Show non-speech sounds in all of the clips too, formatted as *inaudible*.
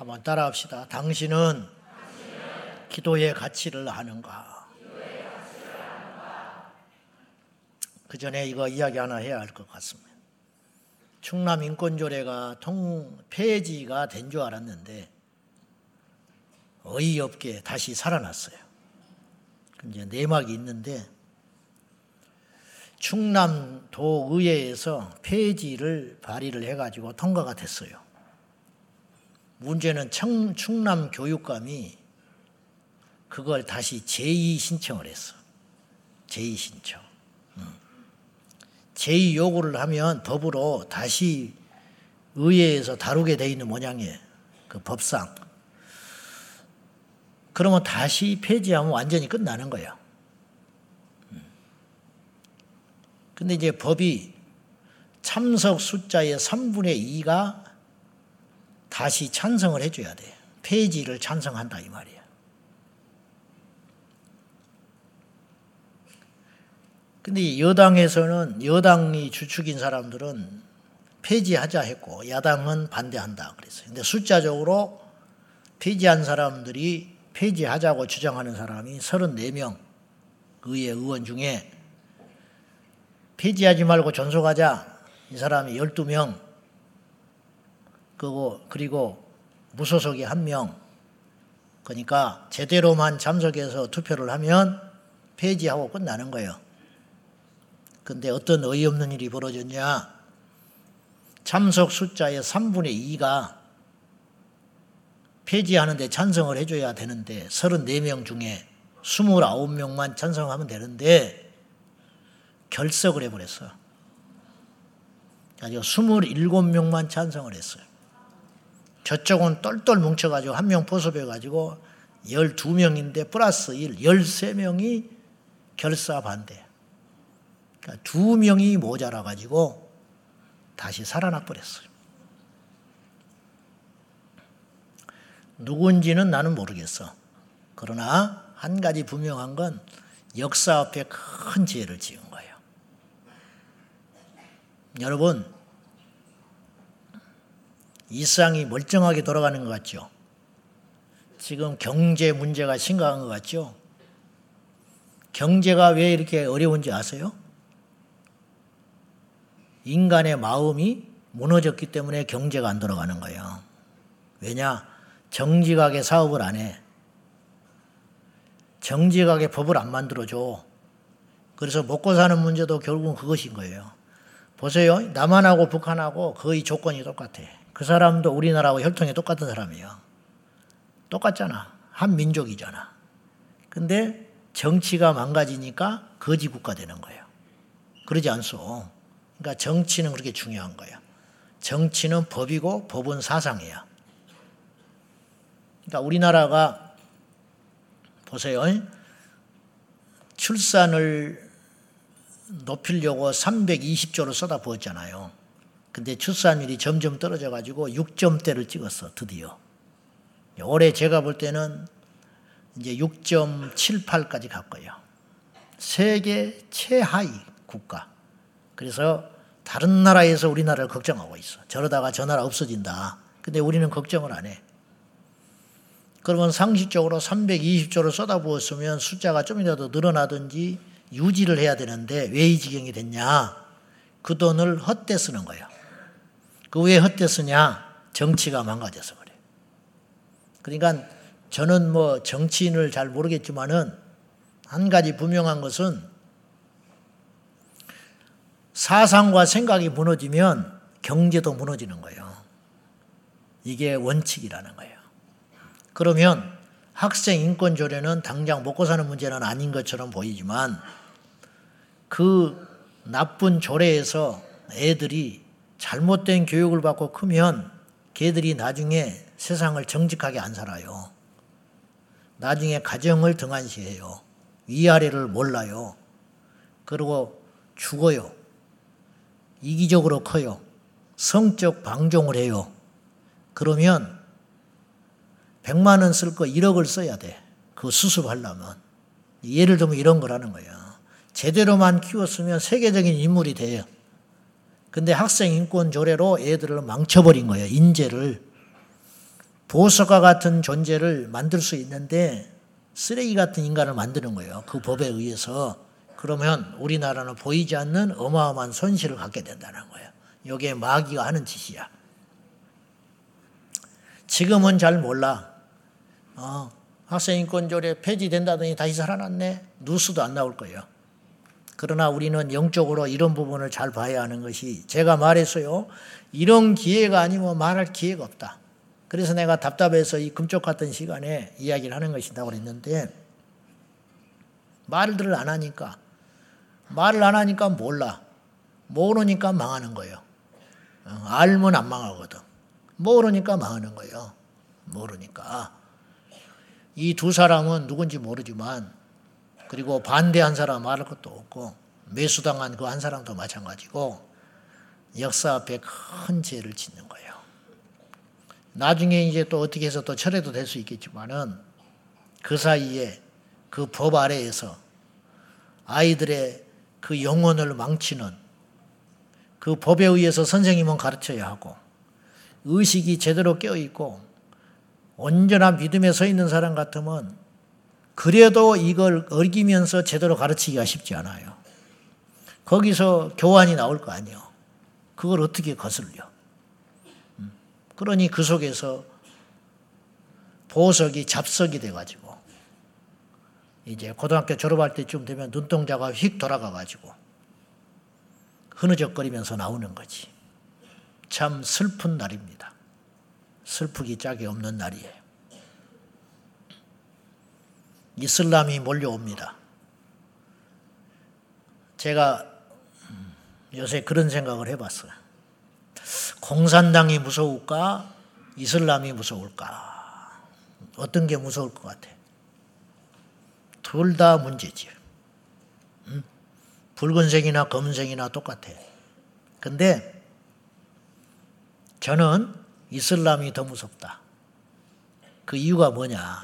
한번 따라합시다. 당신은 기도의 가치를 아는가? 그 전에 이거 이야기 하나 해야 할 것 같습니다. 충남 인권조례가 통 폐지가 된 줄 알았는데 어이없게 다시 살아났어요. 이제 내막이 있는데 충남도 의회에서 폐지를 발의를 해가지고 통과가 됐어요. 문제는 청, 충남 교육감이 그걸 다시 제2 신청을 했어. 제2 신청. 제2 요구를 하면 법으로 다시 의회에서 다루게 돼 있는 모양이에요. 그 법상. 그러면 다시 폐지하면 완전히 끝나는 거예요. 근데 이제 법이 참석 숫자의 3분의 2가 다시 찬성을 해줘야 돼. 폐지를 찬성한다 이 말이야. 근데 여당에서는 여당이 주축인 사람들은 폐지하자 했고 야당은 반대한다 그랬어요. 근데 숫자적으로 폐지한 사람들이 폐지하자고 주장하는 사람이 34명 의회 의원 중에 폐지하지 말고 존속하자. 이 사람이 12명. 그리고, 그리고 무소속이 1명. 그러니까 제대로만 참석해서 투표를 하면 폐지하고 끝나는 거예요. 근데 어떤 어이없는 일이 벌어졌냐? 참석 숫자의 3분의 2가 폐지하는데 찬성을 해줘야 되는데 34명 중에 29명만 찬성하면 되는데 결석을 해버렸어. 가지고 27명만 찬성을 했어요. 저쪽은 똘똘 뭉쳐가지고 한 명 포섭해가지고 12명인데 플러스 1, 13명이 결사 반대. 그러니까 두 명이 모자라가지고 다시 살아나 버렸어요. 누군지는 나는 모르겠어. 그러나 한 가지 분명한 건 역사 앞에 큰 죄를 지은 여러분, 이상이 멀쩡하게 돌아가는 것 같죠? 지금 경제 문제가 심각한 것 같죠? 경제가 왜 이렇게 어려운지 아세요? 인간의 마음이 무너졌기 때문에 경제가 안 돌아가는 거예요. 왜냐? 정직하게 사업을 안 해. 정직하게 법을 안 만들어줘. 그래서 먹고 사는 문제도 결국은 그것인 거예요. 보세요. 남한하고 북한하고 거의 조건이 똑같아. 그 사람도 우리나라하고 혈통이 똑같은 사람이에요. 똑같잖아. 한 민족이잖아. 근데 정치가 망가지니까 거지 국가 되는 거예요. 그러지 않소. 그러니까 정치는 그렇게 중요한 거예요. 정치는 법이고 법은 사상이야. 그러니까 우리나라가 보세요. 출산을 높이려고 320조를 쏟아 부었잖아요. 근데 출산율이 점점 떨어져 가지고 6점대를 찍었어, 드디어. 올해 제가 볼 때는 이제 6.78까지 갔고요. 세계 최하위 국가. 그래서 다른 나라에서 우리나라를 걱정하고 있어. 저러다가 저 나라 없어진다. 근데 우리는 걱정을 안 해. 그러면 상식적으로 320조를 쏟아부었으면 숫자가 좀이라도 늘어나든지 유지를 해야 되는데 왜 이 지경이 됐냐? 그 돈을 헛되 쓰는 거예요. 그 왜 헛되 쓰냐? 정치가 망가져서 그래. 그러니까 저는 뭐 정치인을 잘 모르겠지만은 한 가지 분명한 것은 사상과 생각이 무너지면 경제도 무너지는 거예요. 이게 원칙이라는 거예요. 그러면 학생 인권 조례는 당장 먹고 사는 문제는 아닌 것처럼 보이지만 그 나쁜 조례에서 애들이 잘못된 교육을 받고 크면 걔들이 나중에 세상을 정직하게 안 살아요. 나중에 가정을 등한시해요. 위아래를 몰라요. 그리고 죽어요. 이기적으로 커요. 성적 방종을 해요. 그러면 100만 원 쓸 거 1억을 써야 돼. 그 수습하려면. 예를 들면 이런 거라는 거예요. 제대로만 키웠으면 세계적인 인물이 돼요. 근데 학생 인권 조례로 애들을 망쳐버린 거예요. 인재를. 보석과 같은 존재를 만들 수 있는데 쓰레기 같은 인간을 만드는 거예요. 그 법에 의해서. 그러면 우리나라는 보이지 않는 어마어마한 손실을 갖게 된다는 거예요. 이게 마귀가 하는 짓이야. 지금은 잘 몰라. 어, 학생인권조례 폐지된다더니 다시 살아났네. 뉴스도 안 나올 거예요. 그러나 우리는 영적으로 이런 부분을 잘 봐야 하는 것이 제가 말했어요. 이런 기회가 아니면 말할 기회가 없다. 그래서 내가 답답해서 이 금쪽 같은 시간에 이야기를 하는 것이다 그랬는데 말들을 안 하니까 말을 안 하니까 몰라. 모르니까 망하는 거예요. 어, 알면 안 망하거든. 모르니까 망하는 거예요. 모르니까. 이 두 사람은 누군지 모르지만 그리고 반대한 사람 말할 것도 없고 매수당한 그 한 사람도 마찬가지고 역사 앞에 큰 죄를 짓는 거예요. 나중에 이제 또 어떻게 해서 또 철회도 될 수 있겠지만은 그 사이에 그 법 아래에서 아이들의 그 영혼을 망치는 그 법에 의해서 선생님은 가르쳐야 하고 의식이 제대로 깨어 있고 온전한 믿음에 서 있는 사람 같으면 그래도 이걸 어기면서 제대로 가르치기가 쉽지 않아요. 거기서 교환이 나올 거 아니에요. 그걸 어떻게 거슬려? 음. 그러니 그 속에서 보석이 잡석이 돼가지고 이제 고등학교 졸업할 때쯤 되면 눈동자가 휙 돌아가가지고 흐느적거리면서 나오는 거지. 참 슬픈 날입니다. 슬프기 짝이 없는 날이에요. 이슬람이 몰려옵니다. 제가 요새 그런 생각을 해봤어요. 공산당이 무서울까? 이슬람이 무서울까? 어떤 게 무서울 것 같아? 둘 다 문제지. 응? 붉은색이나 검은색이나 똑같아. 근데 저는 이슬람이 더 무섭다. 그 이유가 뭐냐?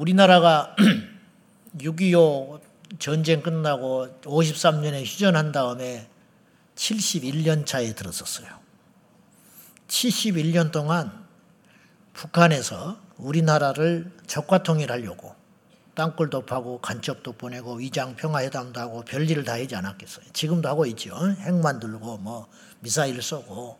우리나라가 *clears throat* 6.25 전쟁 끝나고 53년에 휴전한 다음에 71년 차에 들었었어요. 71년 동안 북한에서 우리나라를 적과 통일하려고 땅굴 도 파고 간첩도 보내고 위장 평화회담도 하고 별일을 다 하지 않았겠어요. 지금도 하고 있죠. 핵 만 들고 뭐 미사일 쏘고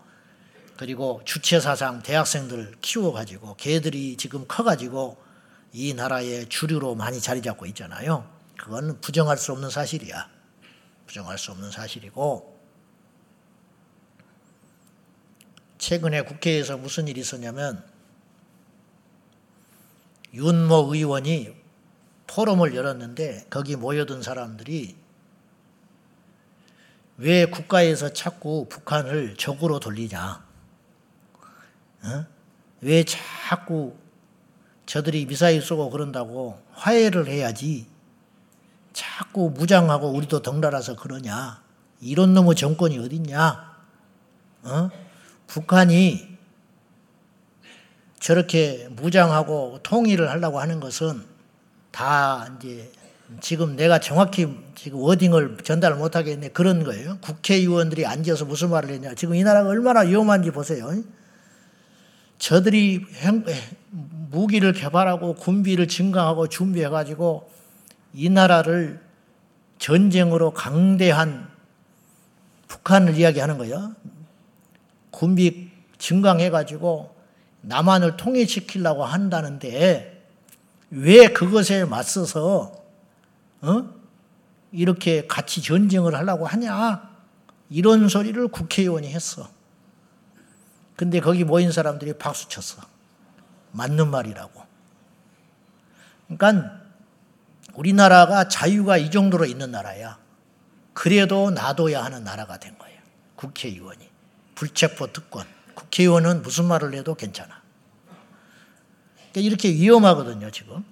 그리고 주체 사상 대학생들 키워가지고 걔들이 지금 커가지고 이 나라의 주류로 많이 자리 잡고 있잖아요. 그건 부정할 수 없는 사실이야. 부정할 수 없는 사실이고 최근에 국회에서 무슨 일이 있었냐면 윤모 의원이 포럼을 열었는데 거기 모여든 사람들이 왜 국가에서 자꾸 북한을 적으로 돌리냐? 어? 왜 자꾸 저들이 미사일 쏘고 그런다고 화해를 해야지 자꾸 무장하고 우리도 덩달아서 그러냐. 이런 놈의 정권이 어딨냐. 어? 북한이 저렇게 무장하고 통일을 하려고 하는 것은 다 이제 지금 내가 정확히 지금 워딩을 전달 못 하겠네 그런 거예요. 국회의원들이 앉아서 무슨 말을 했냐. 지금 이 나라가 얼마나 위험한지 보세요. 저들이 무기를 개발하고 군비를 증강하고 준비해가지고 이 나라를 전쟁으로 강대한 북한을 이야기하는 거예요. 군비 증강해가지고 남한을 통일시키려고 한다는데 왜 그것에 맞서서 어? 이렇게 같이 전쟁을 하려고 하냐? 이런 소리를 국회의원이 했어. 근데 거기 모인 사람들이 박수 쳤어. 맞는 말이라고. 그러니까 우리나라가 자유가 이 정도로 있는 나라야. 그래도 놔둬야 하는 나라가 된 거예요. 국회의원이. 불체포 특권. 국회의원은 무슨 말을 해도 괜찮아. 그러니까 이렇게 위험하거든요, 지금.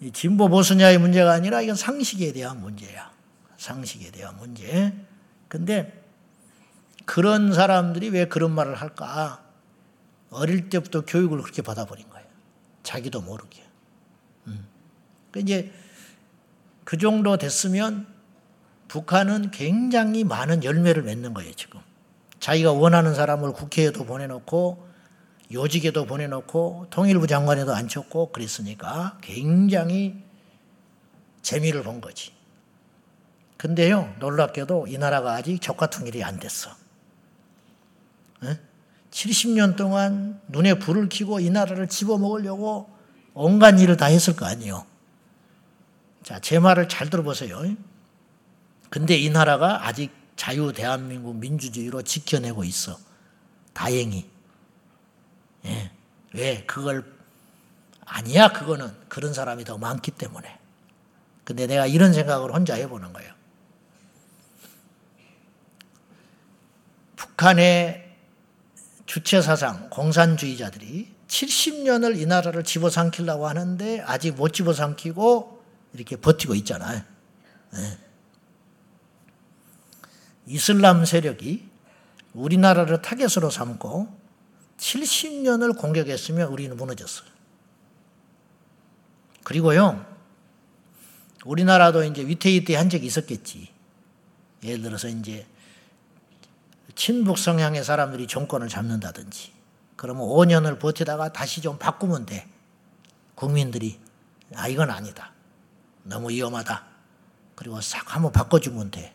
이 진보 보수냐의 문제가 아니라 이건 상식에 대한 문제야. 상식에 대한 문제. 근데 그런 사람들이 왜 그런 말을 할까? 어릴 때부터 교육을 그렇게 받아버린 거예요. 자기도 모르게. 음. 그 이제 그 정도 됐으면 북한은 굉장히 많은 열매를 맺는 거예요, 지금. 자기가 원하는 사람을 국회에도 보내놓고 요직에도 보내놓고 통일부 장관에도 앉혔고 그랬으니까 굉장히 재미를 본 거지. 근데요, 놀랍게도 이 나라가 아직 적화 통일이 안 됐어. 에? 70년 동안 눈에 불을 켜고 이 나라를 집어먹으려고 온갖 일을 다 했을 거 아니에요. 자, 제 말을 잘 들어보세요. 근데 이 나라가 아직 자유 대한민국 민주주의로 지켜내고 있어. 다행히. 예. 왜? 그걸, 아니야, 그거는. 그런 사람이 더 많기 때문에. 근데 내가 이런 생각을 혼자 해보는 거예요. 북한의 주체 사상, 공산주의자들이 70년을 이 나라를 집어삼키려고 하는데 아직 못 집어삼키고 이렇게 버티고 있잖아요. 네. 이슬람 세력이 우리나라를 타겟으로 삼고 70년을 공격했으면 우리는 무너졌어요. 그리고요, 우리나라도 이제 위태위태한 적이 있었겠지. 예를 들어서 이제 친북 성향의 사람들이 정권을 잡는다든지, 그러면 5년을 버티다가 다시 좀 바꾸면 돼. 국민들이. 아, 이건 아니다. 너무 위험하다. 그리고 싹 한번 바꿔주면 돼.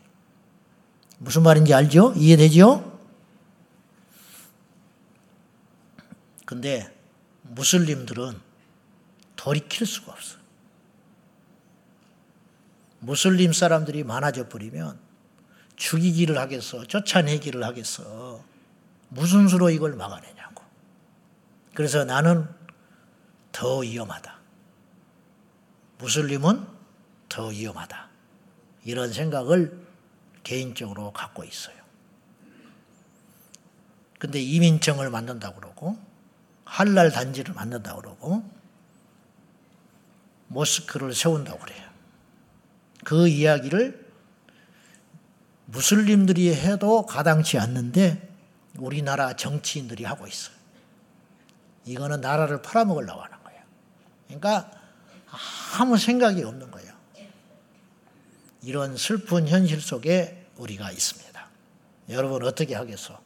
무슨 말인지 알죠? 이해되죠? 근데 무슬림들은 돌이킬 수가 없어. 무슬림 사람들이 많아져 버리면 죽이기를 하겠어, 쫓아내기를 하겠어. 무슨 수로 이걸 막아내냐고. 그래서 나는 더 위험하다. 무슬림은 더 위험하다. 이런 생각을 개인적으로 갖고 있어요. 근데 이민청을 만든다고 그러고, 할랄 단지를 만든다고 그러고, 모스크를 세운다고 그래요. 그 이야기를 무슬림들이 해도 가당치 않는데 우리나라 정치인들이 하고 있어요. 이거는 나라를 팔아먹으려고 하는 거예요. 그러니까 아무 생각이 없는 거예요. 이런 슬픈 현실 속에 우리가 있습니다. 여러분 어떻게 하겠어?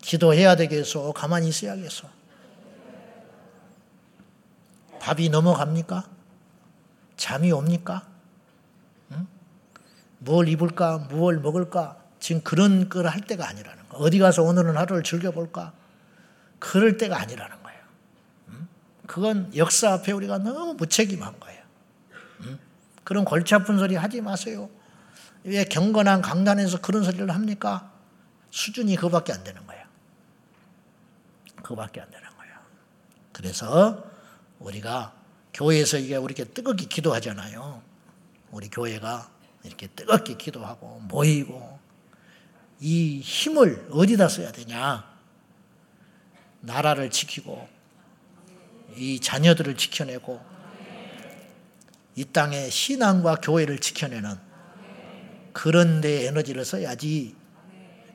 기도해야 되겠어? 가만히 있어야겠어? 밥이 넘어갑니까? 잠이 옵니까? 응? 뭘 입을까? 무엇 먹을까? 지금 그런 걸 할 때가 아니라는 거. 어디 가서 오늘은 하루를 즐겨볼까? 그럴 때가 아니라는 거예요. 응? 그건 역사 앞에 우리가 너무 무책임한 거예요. 응? 그런 골치 아픈 소리 하지 마세요. 왜 경건한 강단에서 그런 소리를 합니까? 수준이 그밖에 안 되는 거예요. 그밖에 안 되는 거예요. 그래서 우리가 교회에서 이게 우리 이렇게 뜨겁게 기도하잖아요. 우리 교회가 이렇게 뜨겁게 기도하고 모이고 이 힘을 어디다 써야 되냐? 나라를 지키고 이 자녀들을 지켜내고 이 땅의 신앙과 교회를 지켜내는 그런 데 에너지를 써야지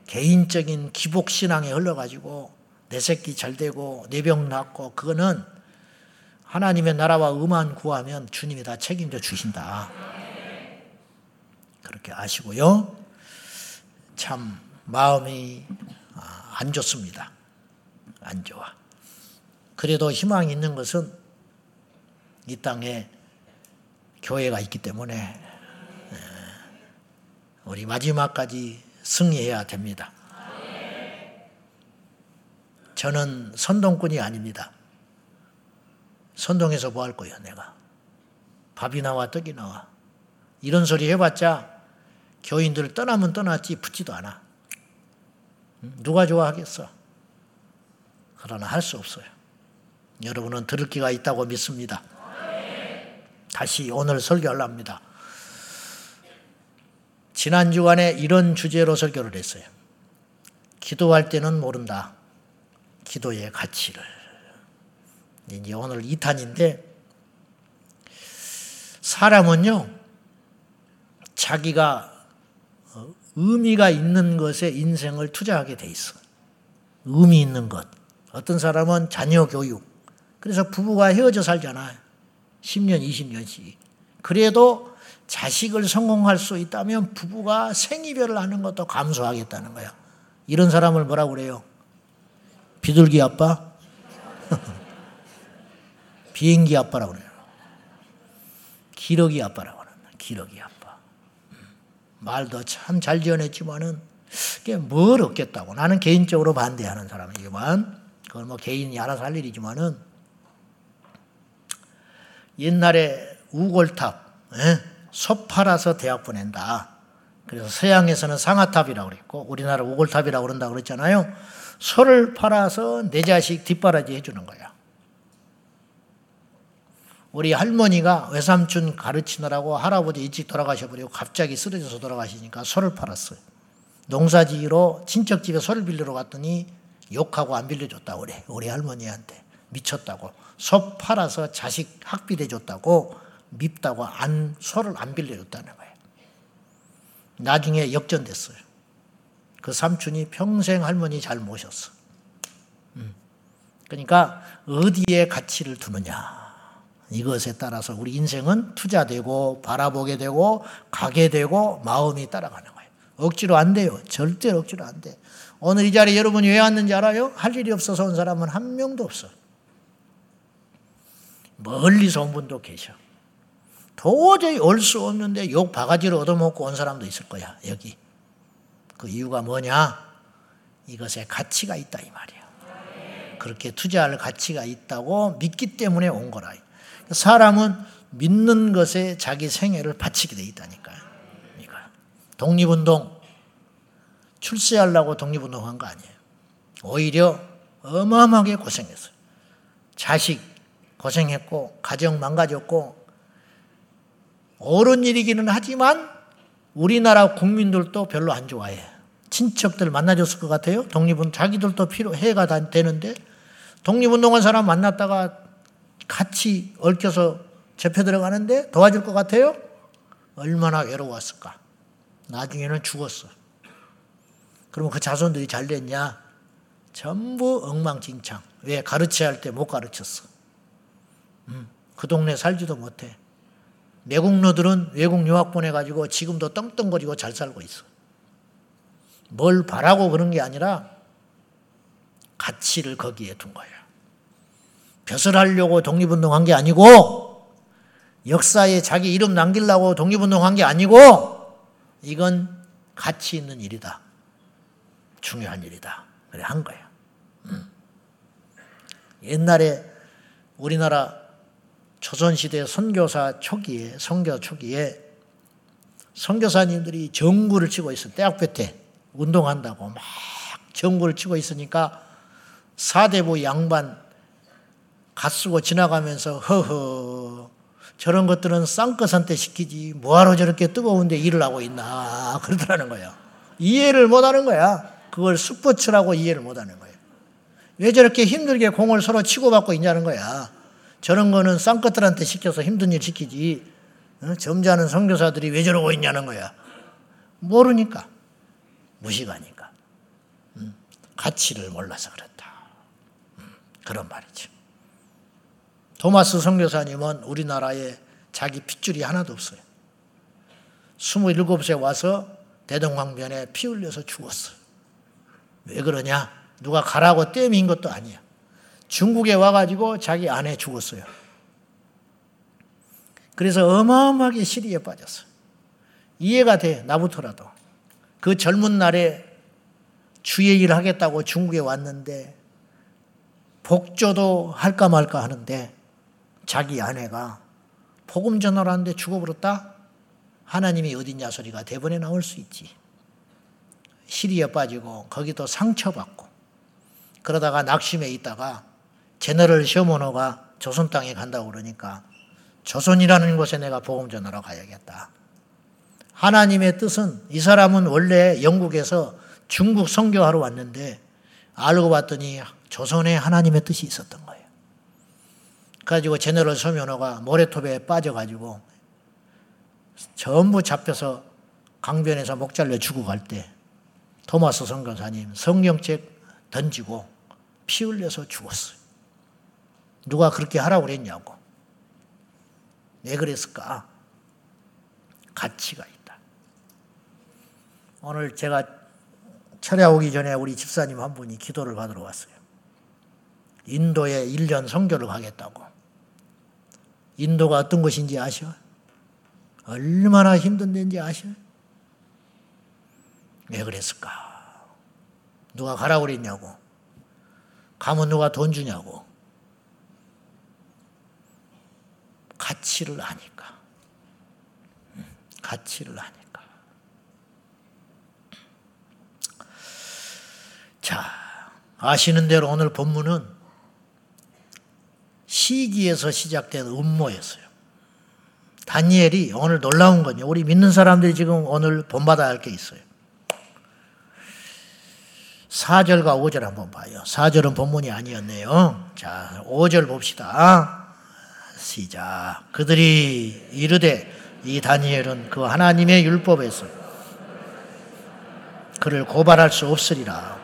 개인적인 기복 신앙에 흘러가지고 내 새끼 잘 되고 내 병 낫고 그거는 하나님의 나라와 의만 구하면 주님이 다 책임져 주신다. 그렇게 아시고요. 참 마음이 아, 안 좋습니다. 안 좋아. 그래도 희망이 있는 것은 이 땅에 교회가 있기 때문에 예, 우리 마지막까지 승리해야 됩니다. 저는 선동꾼이 아닙니다. 선동해서 뭐 할 거예요, 내가? 밥이 나와, 떡이 나와. 이런 소리 해봤자 교인들 떠나면 떠났지 붙지도 않아. 누가 좋아하겠어? 그러나 할 수 없어요. 여러분은 들을 기가 있다고 믿습니다. 다시 오늘 설교하려 합니다. 지난 주간에 이런 주제로 설교를 했어요. 기도할 때는 모른다. 기도의 가치를. 이제 오늘 2탄인데 사람은요 자기가 어, 의미가 있는 것에 인생을 투자하게 돼 있어. 의미 있는 것. 어떤 사람은 자녀 교육. 그래서 부부가 헤어져 살잖아요. 10년, 20년씩. 그래도 자식을 성공할 수 있다면 부부가 생이별을 하는 것도 감수하겠다는 거야. 이런 사람을 뭐라고 그래요? 비둘기 아빠? *laughs* 비행기 아빠라고 그래요. 기러기 아빠라고 합니다. 기러기 아빠. 음. 말도 참 잘 지어냈지만은 그게 뭘 얻겠다고. 나는 개인적으로 반대하는 사람이지만 그건 뭐 개인이 알아서 할 일이지만은 옛날에 우골탑, 에? 소 팔아서 대학 보낸다. 그래서 서양에서는 상아탑이라고 그랬고 우리나라 우골탑이라고 그런다 그랬잖아요. 소를 팔아서 내 자식 뒷바라지 해주는 거야. 우리 할머니가 외삼촌 가르치느라고 할아버지 일찍 돌아가셔버리고 갑자기 쓰러져서 돌아가시니까 소를 팔았어요. 농사지로 친척집에 소를 빌리러 갔더니 욕하고 안 빌려줬다고 그래. 우리 할머니한테. 미쳤다고. 소 팔아서 자식 학비 대 줬다고 밉다고 안, 소를 안 빌려줬다는 거예요. 나중에 역전됐어요. 그 삼촌이 평생 할머니 잘 모셨어. 음. 그러니까 어디에 가치를 두느냐. 이것에 따라서 우리 인생은 투자되고 바라보게 되고 가게 되고 마음이 따라가는 거예요. 억지로 안 돼요. 절대 억지로 안 돼. 오늘 이 자리에 여러분이 왜 왔는지 알아요? 할 일이 없어서 온 사람은 한 명도 없어. 멀리서 온 분도 계셔. 도저히 올 수 없는데 욕 바가지로 얻어먹고 온 사람도 있을 거야, 여기. 그 이유가 뭐냐? 이것에 가치가 있다, 이 말이야. 그렇게 투자할 가치가 있다고 믿기 때문에 온 거라. 사람은 믿는 것에 자기 생애를 바치게 돼 있다니까요. 독립운동, 출세하려고 독립운동 한 거 아니에요. 오히려 어마어마하게 고생했어요. 자식 고생했고, 가정 망가졌고, 옳은 일이기는 하지만 우리나라 국민들도 별로 안 좋아해. 친척들 만나줬을 것 같아요. 독립은 자기들도 필요, 해가 되는데, 독립운동한 사람 만났다가 같이 얽혀서 접혀 들어가는데 도와줄 것 같아요? 얼마나 외로웠을까. 나중에는 죽었어. 그러면 그 자손들이 잘 됐냐? 전부 엉망진창. 왜 가르쳐야 할 때 못 가르쳤어. 음, 그 동네 살지도 못해. 내국노들은 외국 유학 보내가지고 지금도 떵떵거리고 잘 살고 있어. 뭘 바라고 그런 게 아니라 가치를 거기에 둔 거야. 벼슬 하려고 독립운동 한 게 아니고 역사에 자기 이름 남기려고 독립운동 한 게 아니고 이건 가치 있는 일이다. 중요한 일이다. 그래 한 거야. 음. 옛날에 우리나라 조선시대 선교사 초기에 선교 초기에 선교사님들이 정구를 치고 있어 대학교 때 운동한다고 막 정구를 치고 있으니까 사대부 양반 갓 쓰고 지나가면서 허허 저런 것들은 쌍꺼산때 시키지 뭐하러 저렇게 뜨거운데 일을 하고 있나 그러더라는 거야. 이해를 못하는 거야. 그걸 스포츠라고 이해를 못하는 거예요. 왜 저렇게 힘들게 공을 서로 치고받고 있냐는 거야. 저런 거는 쌍꺼들한테 시켜서 힘든 일 시키지. 어? 점잖은 선교사들이 왜 저러고 있냐는 거야. 모르니까. 무식하니까. 음, 가치를 몰라서 그렇다. 음, 그런 말이죠. 도마스 선교사님은 우리나라에 자기 핏줄이 하나도 없어요. 27세 와서 대동강변에 피 흘려서 죽었어요. 왜 그러냐? 누가 가라고 땜인 것도 아니야. 중국에 와가지고 자기 아내 죽었어요. 그래서 어마어마하게 시리에 빠졌어. 이해가 돼, 나부터라도. 그 젊은 날에 주의 일 하겠다고 중국에 왔는데, 복조도 할까 말까 하는데, 자기 아내가 복음 전화를 하는데 죽어버렸다? 하나님이 어딨냐 소리가 대본에 나올 수 있지. 시리에 빠지고 거기도 상처받고 그러다가 낙심해 있다가 제너럴 셔머너가 조선 땅에 간다고 그러니까 조선이라는 곳에 내가 복음 전하러 가야겠다. 하나님의 뜻은 이 사람은 원래 영국에서 중국 선교하러 왔는데 알고 봤더니 조선에 하나님의 뜻이 있었던 거예요. 가지고 제너럴 서면허가 모래톱에 빠져가지고 전부 잡혀서 강변에서 목 잘려 죽어갈 때 토마스 선교사님 성경책 던지고 피 흘려서 죽었어요. 누가 그렇게 하라고 그랬냐고. 왜 그랬을까? 가치가 있다. 오늘 제가 철야 오기 전에 우리 집사님 한 분이 기도를 받으러 왔어요. 인도에 1년 선교를 가겠다고. 인도가 어떤 곳인지 아셔? 얼마나 힘든 데인지 아셔? 왜 그랬을까? 누가 가라고 그랬냐고. 가면 누가 돈 주냐고. 가치를 아니까. 가치를 아니까. 자, 아시는 대로 오늘 본문은 시기에서 시작된 음모였어요. 다니엘이 오늘 놀라운 건요. 우리 믿는 사람들이 지금 오늘 본받아야 할 게 있어요. 4절과 5절 한번 봐요. 4절은 본문이 아니었네요. 자, 5절 봅시다. 시작. 그들이 이르되 이 다니엘은 그 하나님의 율법에서 그를 고발할 수 없으리라.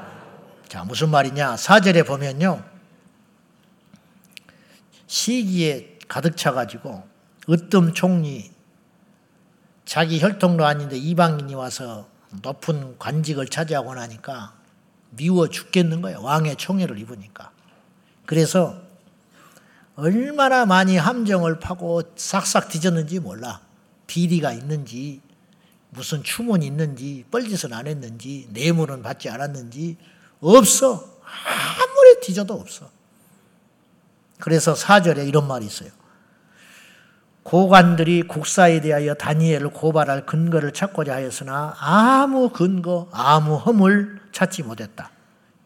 자, 무슨 말이냐? 4절에 보면요. 시기에 가득 차가지고 으뜸 총리 자기 혈통도 아닌데 이방인이 와서 높은 관직을 차지하고 나니까 미워 죽겠는 거예요. 왕의 총애를 입으니까. 그래서 얼마나 많이 함정을 파고 싹싹 뒤졌는지 몰라. 비리가 있는지, 무슨 추문이 있는지, 뻘짓은 안 했는지, 뇌물은 받지 않았는지, 없어. 아무리 뒤져도 없어. 그래서 사절에 이런 말이 있어요. 고관들이 국사에 대하여 다니엘을 고발할 근거를 찾고자 하였으나 아무 근거, 아무 허물 찾지 못했다.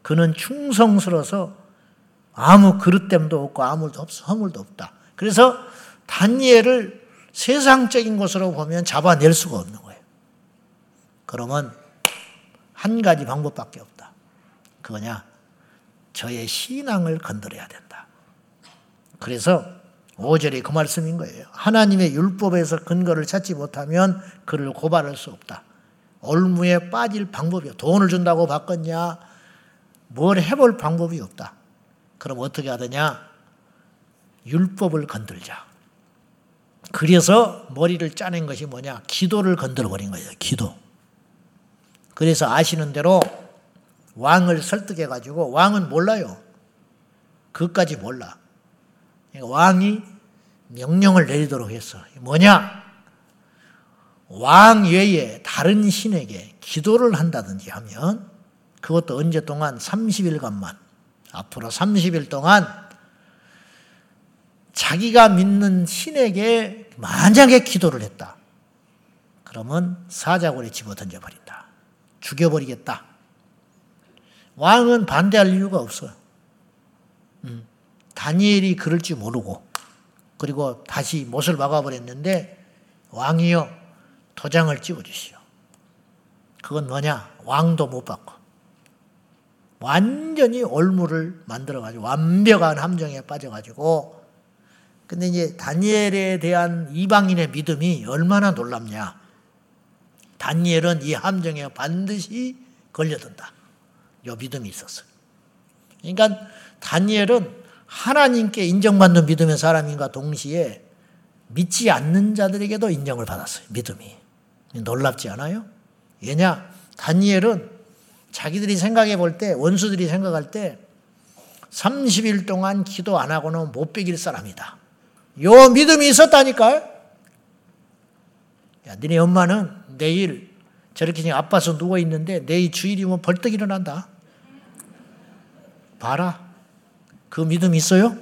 그는 충성스러워서 아무 그릇됨도 없고 아무 허물도 없다. 그래서 다니엘을 세상적인 것으로 보면 잡아낼 수가 없는 거예요. 그러면 한 가지 방법밖에 없다. 그거냐? 저의 신앙을 건드려야 된다. 그래서 5절에 그 말씀인 거예요. 하나님의 율법에서 근거를 찾지 못하면 그를 고발할 수 없다. 올무에 빠질 방법이 돈을 준다고 바꿨냐? 뭘 해볼 방법이 없다. 그럼 어떻게 하느냐? 율법을 건들자. 그래서 머리를 짜낸 것이 뭐냐? 기도를 건드려 버린 거예요. 기도. 그래서 아시는 대로 왕을 설득해 가지고 왕은 몰라요. 그까지 몰라. 그러니까 왕이 명령을 내리도록 했어. 뭐냐? 왕 외에 다른 신에게 기도를 한다든지 하면 그것도 언제 동안 30일간만 앞으로 30일 동안 자기가 믿는 신에게 만약에 기도를 했다. 그러면 사자굴에 집어 던져버린다. 죽여버리겠다. 왕은 반대할 이유가 없어요. 음. 다니엘이 그럴 줄 모르고 그리고 다시 못을 막아버렸는데 왕이요 도장을 찍어주시오. 그건 뭐냐? 왕도 못 받고 완전히 올무를 만들어가지고 완벽한 함정에 빠져가지고 근데 이제 다니엘에 대한 이방인의 믿음이 얼마나 놀랍냐? 다니엘은 이 함정에 반드시 걸려든다. 요 믿음이 있었어요. 그러니까 다니엘은 하나님께 인정받는 믿음의 사람인가 동시에 믿지 않는 자들에게도 인정을 받았어요. 믿음이. 놀랍지 않아요? 왜냐? 다니엘은 자기들이 생각해 볼 때, 원수들이 생각할 때 30일 동안 기도 안 하고는 못 베길 사람이다. 요 믿음이 있었다니까요? 야, 너네 엄마는 내일 저렇게 아파서 누워 있는데 내일 주일이면 벌떡 일어난다. 봐라. 그 믿음 있어요?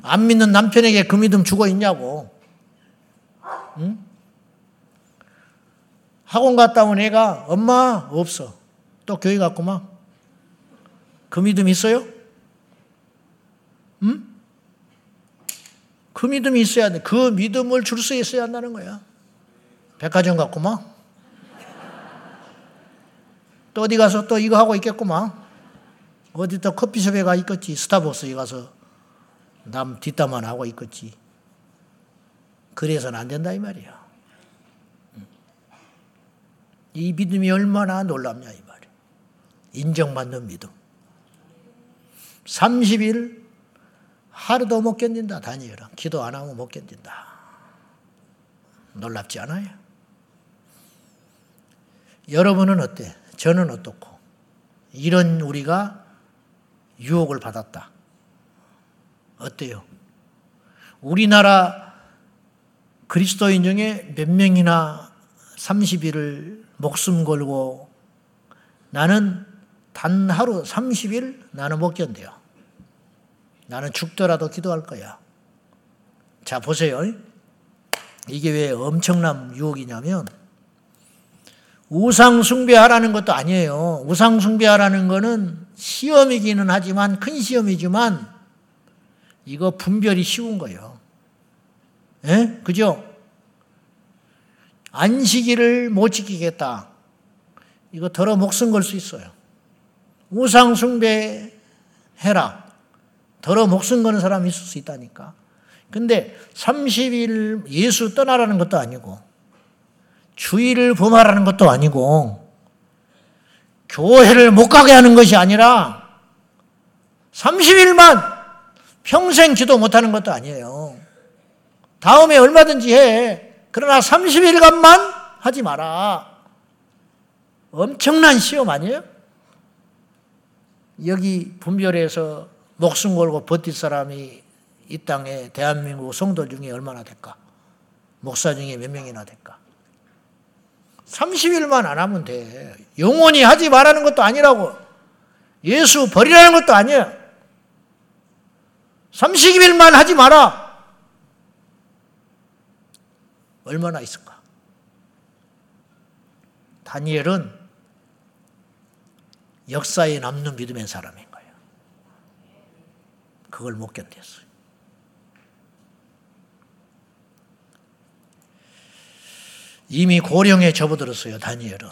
안 믿는 남편에게 그 믿음 죽어 있냐고. 응? 학원 갔다 온 애가 엄마 없어. 또 교회 갔구만. 그 믿음 있어요? 응? 그 믿음이 있어야 돼. 그 믿음을 줄 수 있어야 한다는 거야. 백화점 갔구만. 또 어디 가서 또 이거 하고 있겠구만. 어디 또 커피숍에 가 있겠지. 스타벅스에 가서 남 뒷담만 하고 있겠지. 그래서는 안 된다 이 말이야. 이 믿음이 얼마나 놀랍냐 이 말이야. 인정받는 믿음. 30일 하루도 못 견딘다 다니엘은. 기도 안 하면 못 견딘다. 놀랍지 않아요? 여러분은 어때? 저는 어떻고? 이런 우리가 유혹을 받았다. 어때요? 우리나라 그리스도인 중에 몇 명이나 30일을 목숨 걸고 나는 단 하루 30일 나는 못 견뎌요. 나는 죽더라도 기도할 거야. 자, 보세요. 이게 왜 엄청난 유혹이냐면 우상 숭배하라는 것도 아니에요. 우상 숭배하라는 거는 시험이기는 하지만 큰 시험이지만 이거 분별이 쉬운 거예요. 예? 그죠? 안식일을 못 지키겠다. 이거 더러 목숨 걸 수 있어요. 우상숭배 해라. 더러 목숨 거는 사람이 있을 수 있다니까. 근데 30일 예수 떠나라는 것도 아니고, 주의를 범하라는 것도 아니고, 교회를 못 가게 하는 것이 아니라, 30일만 평생 기도 못 하는 것도 아니에요. 다음에 얼마든지 해. 그러나 30일간만 하지 마라. 엄청난 시험 아니에요? 여기 분별해서 목숨 걸고 버틸 사람이 이 땅에 대한민국 성도 중에 얼마나 될까? 목사 중에 몇 명이나 될까? 30일만 안 하면 돼. 영원히 하지 말라는 것도 아니라고. 예수 버리라는 것도 아니야. 30일만 하지 마라. 얼마나 있을까? 다니엘은 역사에 남는 믿음의 사람인 거예요. 그걸 못 견뎠어요. 이미 고령에 접어들었어요, 다니엘은.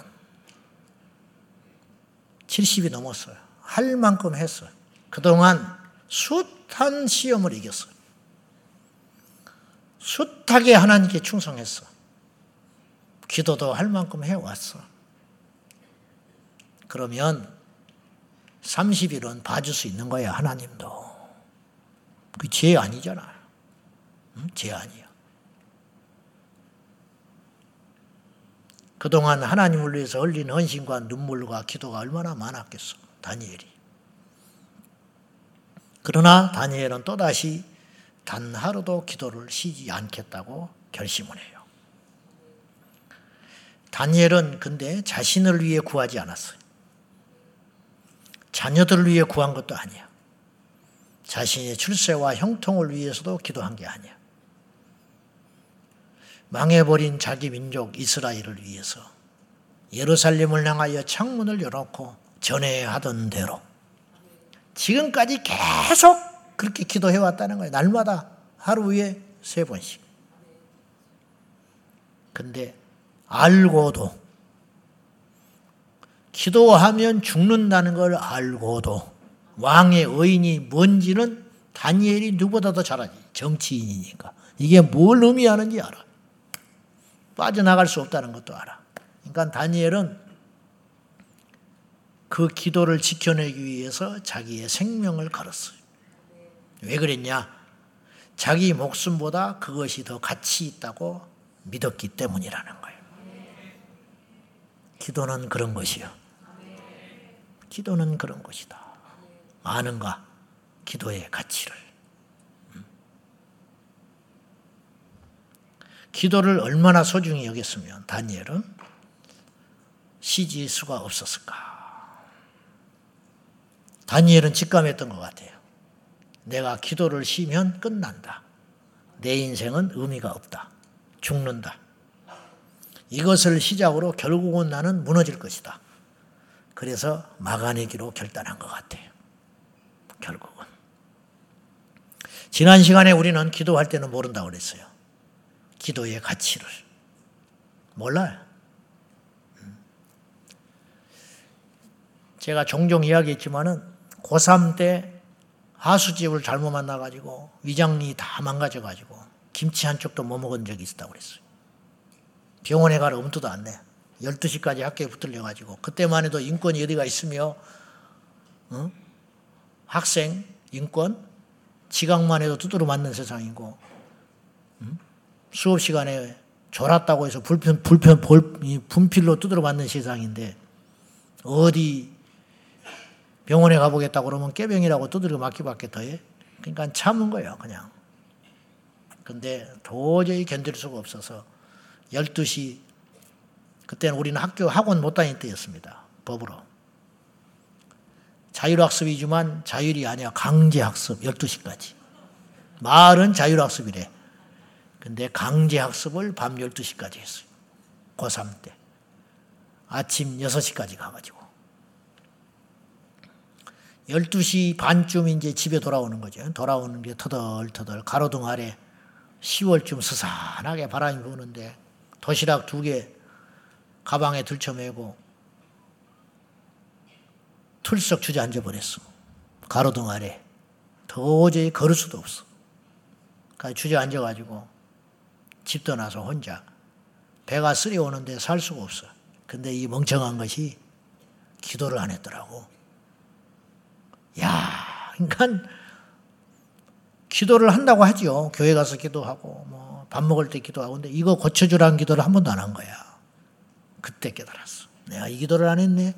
70이 넘었어요. 할 만큼 했어요. 그동안 숱한 시험을 이겼어요. 숱하게 하나님께 충성했어. 기도도 할 만큼 해왔어. 그러면 30일은 봐줄 수 있는 거야, 하나님도. 그 죄 아니잖아. 응? 죄 아니야. 그동안 하나님을 위해서 흘린 헌신과 눈물과 기도가 얼마나 많았겠어, 다니엘이. 그러나 다니엘은 또다시 단 하루도 기도를 쉬지 않겠다고 결심을 해요. 다니엘은 근데 자신을 위해 구하지 않았어요. 자녀들을 위해 구한 것도 아니야. 자신의 출세와 형통을 위해서도 기도한 게 아니야. 망해버린 자기 민족 이스라엘을 위해서 예루살렘을 향하여 창문을 열어놓고 전에 하던 대로 지금까지 계속 그렇게 기도해 왔다는 거예요. 날마다 하루에 세 번씩. 근데 알고도 기도하면 죽는다는 걸 알고도 왕의 의인이 뭔지는 다니엘이 누구보다 더 잘하지. 정치인이니까. 이게 뭘 의미하는지 알아. 빠져나갈 수 없다는 것도 알아. 그러니까 다니엘은 그 기도를 지켜내기 위해서 자기의 생명을 걸었어요. 왜 그랬냐? 자기 목숨보다 그것이 더 가치 있다고 믿었기 때문이라는 거예요. 기도는 그런 것이요. 기도는 그런 것이다. 아는가? 기도의 가치를. 음. 기도를 얼마나 소중히 여겼으면 다니엘은 쉬지 수가 없었을까? 다니엘은 직감했던 것 같아요. 내가 기도를 쉬면 끝난다. 내 인생은 의미가 없다. 죽는다. 이것을 시작으로 결국은 나는 무너질 것이다. 그래서 막아내기로 결단한 것 같아요. 결국은. 지난 시간에 우리는 기도할 때는 모른다고 그랬어요. 기도의 가치를. 몰라요. 음. 제가 종종 이야기했지만은 고3 때 하수집을 잘못 만나가지고 위장이 다 망가져가지고 김치 한 쪽도 못 먹은 적이 있었다고 그랬어요. 병원에 가라 엄두도 안 내. 12시까지 학교에 붙들려가지고 그때만 해도 인권이 어디가 있으며 어? 학생 인권 지각만 해도 두드러 맞는 세상이고 음? 수업 시간에 졸았다고 해서 불편 불편 볼, 분필로 두드러 맞는 세상인데 어디 병원에 가보겠다 그러면 깨병이라고 두드려 맞기 밖에 더해. 그러니까 참은 거예요, 그냥. 근데 도저히 견딜 수가 없어서 12시, 그때는 우리는 학교 학원 못 다닐 때였습니다. 법으로. 자율학습이지만 자율이 아니야. 강제학습 12시까지. 말은 자율학습이래. 근데 강제학습을 밤 12시까지 했어요. 고3 때. 아침 6시까지 가가지고. 12시 반쯤 이제 집에 돌아오는 거죠. 돌아오는 게 터덜터덜 가로등 아래 10월쯤 스산하게 바람이 부는데 도시락 두 개 가방에 들쳐매고 툴썩 주저앉아 버렸어. 가로등 아래. 도저히 걸을 수도 없어. 주저앉아가지고 집 떠나서 혼자 배가 쓰려오는데 살 수가 없어. 근데 이 멍청한 것이 기도를 안 했더라고. 야, 그러니까 기도를 한다고 하죠. 교회 가서 기도하고 뭐 밥 먹을 때 기도하고 근데 이거 고쳐주라는 기도를 한 번도 안 한 거야. 그때 깨달았어. 내가 이 기도를 안 했네.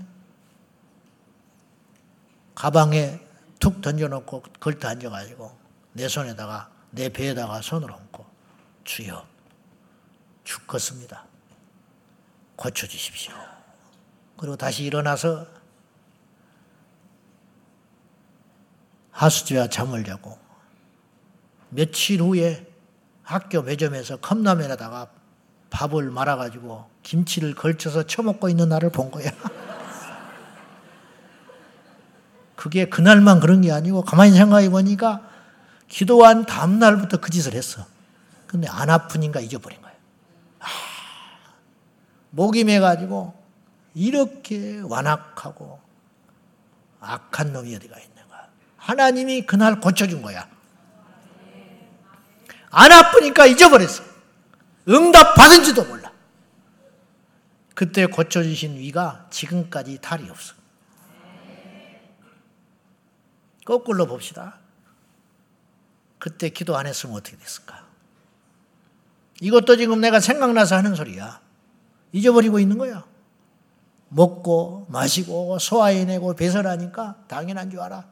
가방에 툭 던져놓고 걸터 앉아가지고 내 손에다가 내 배에다가 손을 얹고 주여 죽겠습니다. 고쳐주십시오. 그리고 다시 일어나서 하수주와 잠을 자고 며칠 후에 학교 매점에서 컵라면에다가 밥을 말아가지고 김치를 걸쳐서 처먹고 있는 나를 본 거야. *laughs* 그게 그날만 그런 게 아니고 가만히 생각해 보니까 기도한 다음날부터 그 짓을 했어. 근데 안 아프니까 잊어버린 거야. 아, 목이 매가지고 이렇게 완악하고 악한 놈이 어디가 있는가. 하나님이 그날 고쳐준 거야. 안 아프니까 잊어버렸어. 응답 받은지도 몰라. 그때 고쳐주신 위가 지금까지 탈이 없어. 거꾸로 봅시다. 그때 기도 안 했으면 어떻게 됐을까? 이것도 지금 내가 생각나서 하는 소리야. 잊어버리고 있는 거야. 먹고 마시고 소화해내고 배설하니까 당연한 줄 알아.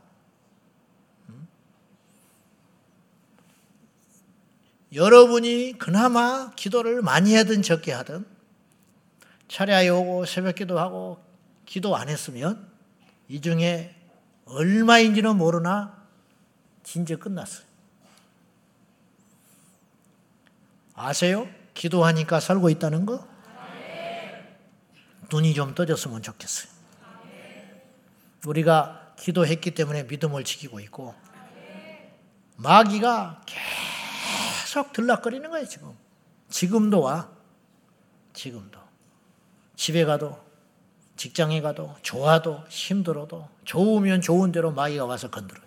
여러분이 그나마 기도를 많이 하든 적게 하든 차례에 오고 새벽 기도하고 기도 안 했으면 이 중에 얼마인지는 모르나 진짜 끝났어요. 아세요? 기도하니까 살고 있다는 거? 눈이 좀 떠졌으면 좋겠어요. 우리가 기도했기 때문에 믿음을 지키고 있고 마귀가 계속 들락거리는 거예요, 지금. 지금도 와. 지금도. 집에 가도 직장에 가도 좋아도 힘들어도 좋으면 좋은 대로 마귀가 와서 건드려요.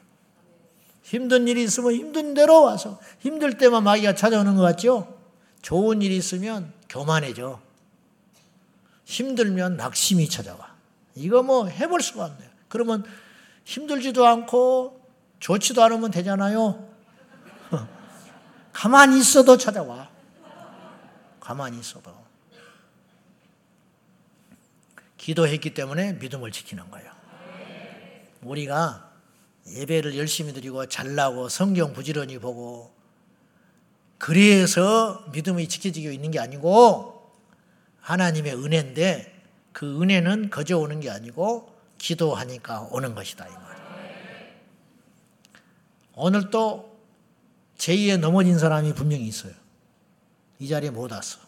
힘든 일이 있으면 힘든 대로 와서 힘들 때만 마귀가 찾아오는 것 같죠? 좋은 일이 있으면 교만해져. 힘들면 낙심이 찾아와. 이거 뭐 해볼 수가 없네요. 그러면 힘들지도 않고 좋지도 않으면 되잖아요. *laughs* 가만히 있어도 찾아와. 가만히 있어도. 기도했기 때문에 믿음을 지키는 거예요. 우리가 예배를 열심히 드리고 잘나고 성경 부지런히 보고 그래서 믿음이 지켜지고 있는 게 아니고 하나님의 은혜인데 그 은혜는 거저 오는 게 아니고 기도하니까 오는 것이다 이 말이에요. 오늘 또 제2에 넘어진 사람이 분명히 있어요. 이 자리에 못 왔어.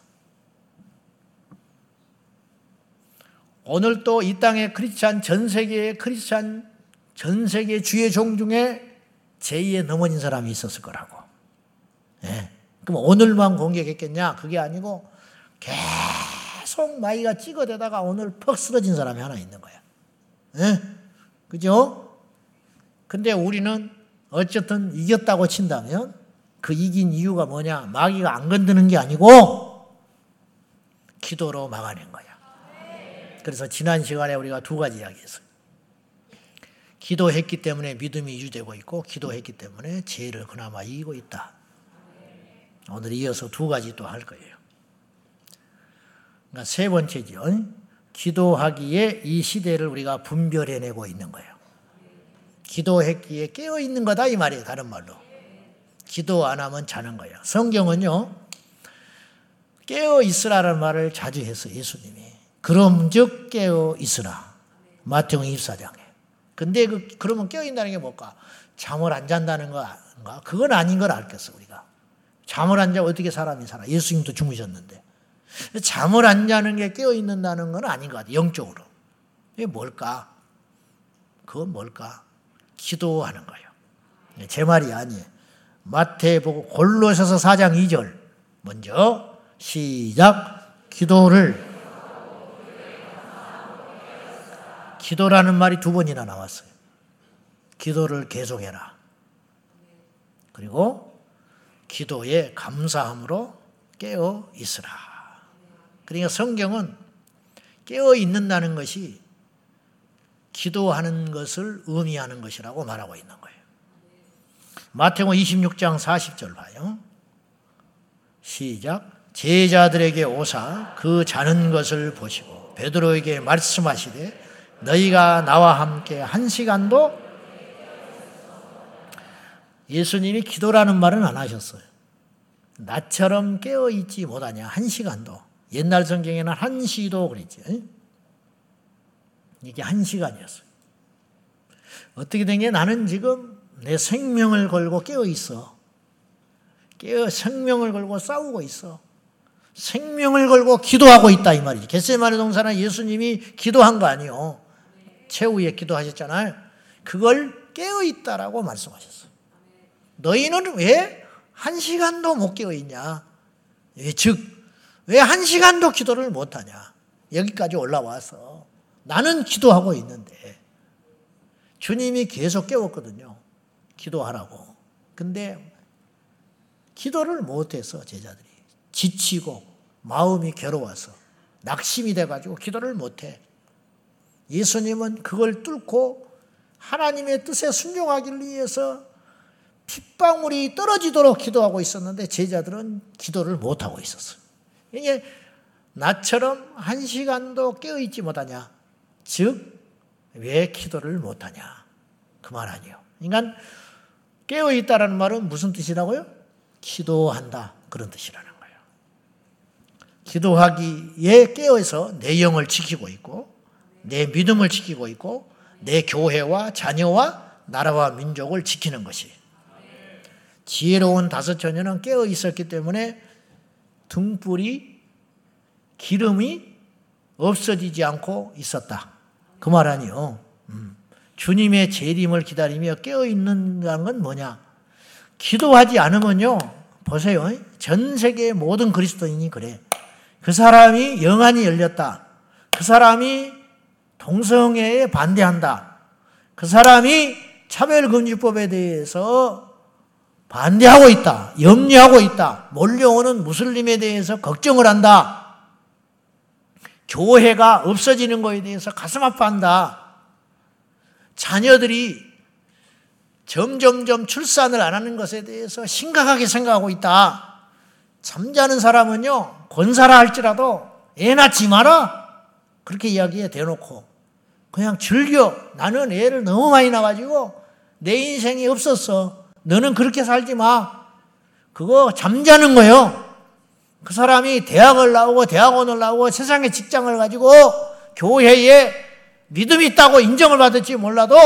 오늘 또 이 땅의 크리스찬 전 세계의 크리스찬 전 세계 주의 종 중에 제2에 넘어진 사람이 있었을 거라고. 예. 그럼 오늘만 공격했겠냐? 그게 아니고 계속 마이가 찍어대다가 오늘 퍽 쓰러진 사람이 하나 있는 거야. 예? 그죠? 근데 우리는 어쨌든 이겼다고 친다면 그 이긴 이유가 뭐냐? 마귀가 안 건드는 게 아니고 기도로 막아낸 거야. 그래서 지난 시간에 우리가 두 가지 이야기했어요. 기도했기 때문에 믿음이 유지되고 있고 기도했기 때문에 죄를 그나마 이기고 있다. 오늘 이어서 두 가지 또 할 거예요. 그러니까 세 번째죠. 기도하기에 이 시대를 우리가 분별해내고 있는 거예요. 기도했기에 깨어 있는 거다 이 말이에요. 다른 말로. 기도 안 하면 자는 거예요. 성경은요. 깨어 있으라는 말을 자주 했어요. 예수님이. 그럼즉 깨어 있으라. 마태복음 24장에. 근데 그 그러면 깨어 있다는 게 뭘까? 잠을 안 잔다는 거인가? 그건 아닌 걸 알겠어 우리가. 잠을 안 자고 어떻게 사람이 살아? 예수님도 주무셨는데. 잠을 안 자는 게 깨어 있는다는 건 아닌 것 같아. 영적으로. 이게 뭘까? 그건 뭘까? 기도하는 거예요. 제 말이 아니에요. 마태복음 골로새서 4장 2절. 먼저 시작. 기도를 기도라는 말이 두 번이나 나왔어요. 기도를 계속해라. 그리고 기도에 감사함으로 깨어 있으라. 그러니까 성경은 깨어 있는다는 것이 기도하는 것을 의미하는 것이라고 말하고 있는 거예요. 마태복음 26장 40절 봐요. 시작. 제자들에게 오사 그 자는 것을 보시고 베드로에게 말씀하시되 너희가 나와 함께 한 시간도 예수님이 기도라는 말은 안 하셨어요. 나처럼 깨어 있지 못하냐 한 시간도 옛날 성경에는 한 시도 그랬지. 이게 한 시간이었어요. 어떻게 된 게 나는 지금 내 생명을 걸고 깨어 있어. 깨어 생명을 걸고 싸우고 있어. 생명을 걸고 기도하고 있다 이 말이지. 겟세마네 동산은 예수님이 기도한 거 아니요. 최후에 기도하셨잖아요. 그걸 깨어 있다라고 말씀하셨어요. 너희는 왜 한 시간도 못 깨어 있냐? 즉, 왜 한 시간도 기도를 못 하냐? 여기까지 올라와서 나는 기도하고 있는데 주님이 계속 깨웠거든요. 기도하라고. 근데 기도를 못해서 제자들이 지치고 마음이 괴로워서 낙심이 돼가지고 기도를 못해. 예수님은 그걸 뚫고 하나님의 뜻에 순종하기 위해서 핏방울이 떨어지도록 기도하고 있었는데 제자들은 기도를 못하고 있었어요. 이게 나처럼 한 시간도 깨어있지 못하냐. 즉, 왜 기도를 못하냐. 그 말 아니에요. 그러니까 깨어있다라는 말은 무슨 뜻이라고요? 기도한다. 그런 뜻이라는 거예요. 기도하기에 깨어서 내 영을 지키고 있고, 내 믿음을 지키고 있고, 내 교회와 자녀와 나라와 민족을 지키는 것이. 지혜로운 다섯 처녀는 깨어 있었기 때문에 등불이 기름이 없어지지 않고 있었다. 그 말 아니요. 음. 주님의 재림을 기다리며 깨어 있는다는 건 뭐냐? 기도하지 않으면요. 보세요. 전 세계 모든 그리스도인이 그래. 그 사람이 영안이 열렸다. 그 사람이 동성애에 반대한다. 그 사람이 차별금지법에 대해서 반대하고 있다. 염려하고 있다. 몰려오는 무슬림에 대해서 걱정을 한다. 교회가 없어지는 것에 대해서 가슴 아파한다. 자녀들이 점점점 출산을 안 하는 것에 대해서 심각하게 생각하고 있다. 잠자는 사람은요, 권사라 할지라도 애 낳지 마라. 그렇게 이야기해 대놓고. 그냥 즐겨. 나는 애를 너무 많이 낳아가지고 내 인생이 없었어. 너는 그렇게 살지 마. 그거 잠자는 거예요. 그 사람이 대학을 나오고 대학원을 나오고 세상의 직장을 가지고 교회에 믿음이 있다고 인정을 받을지 몰라도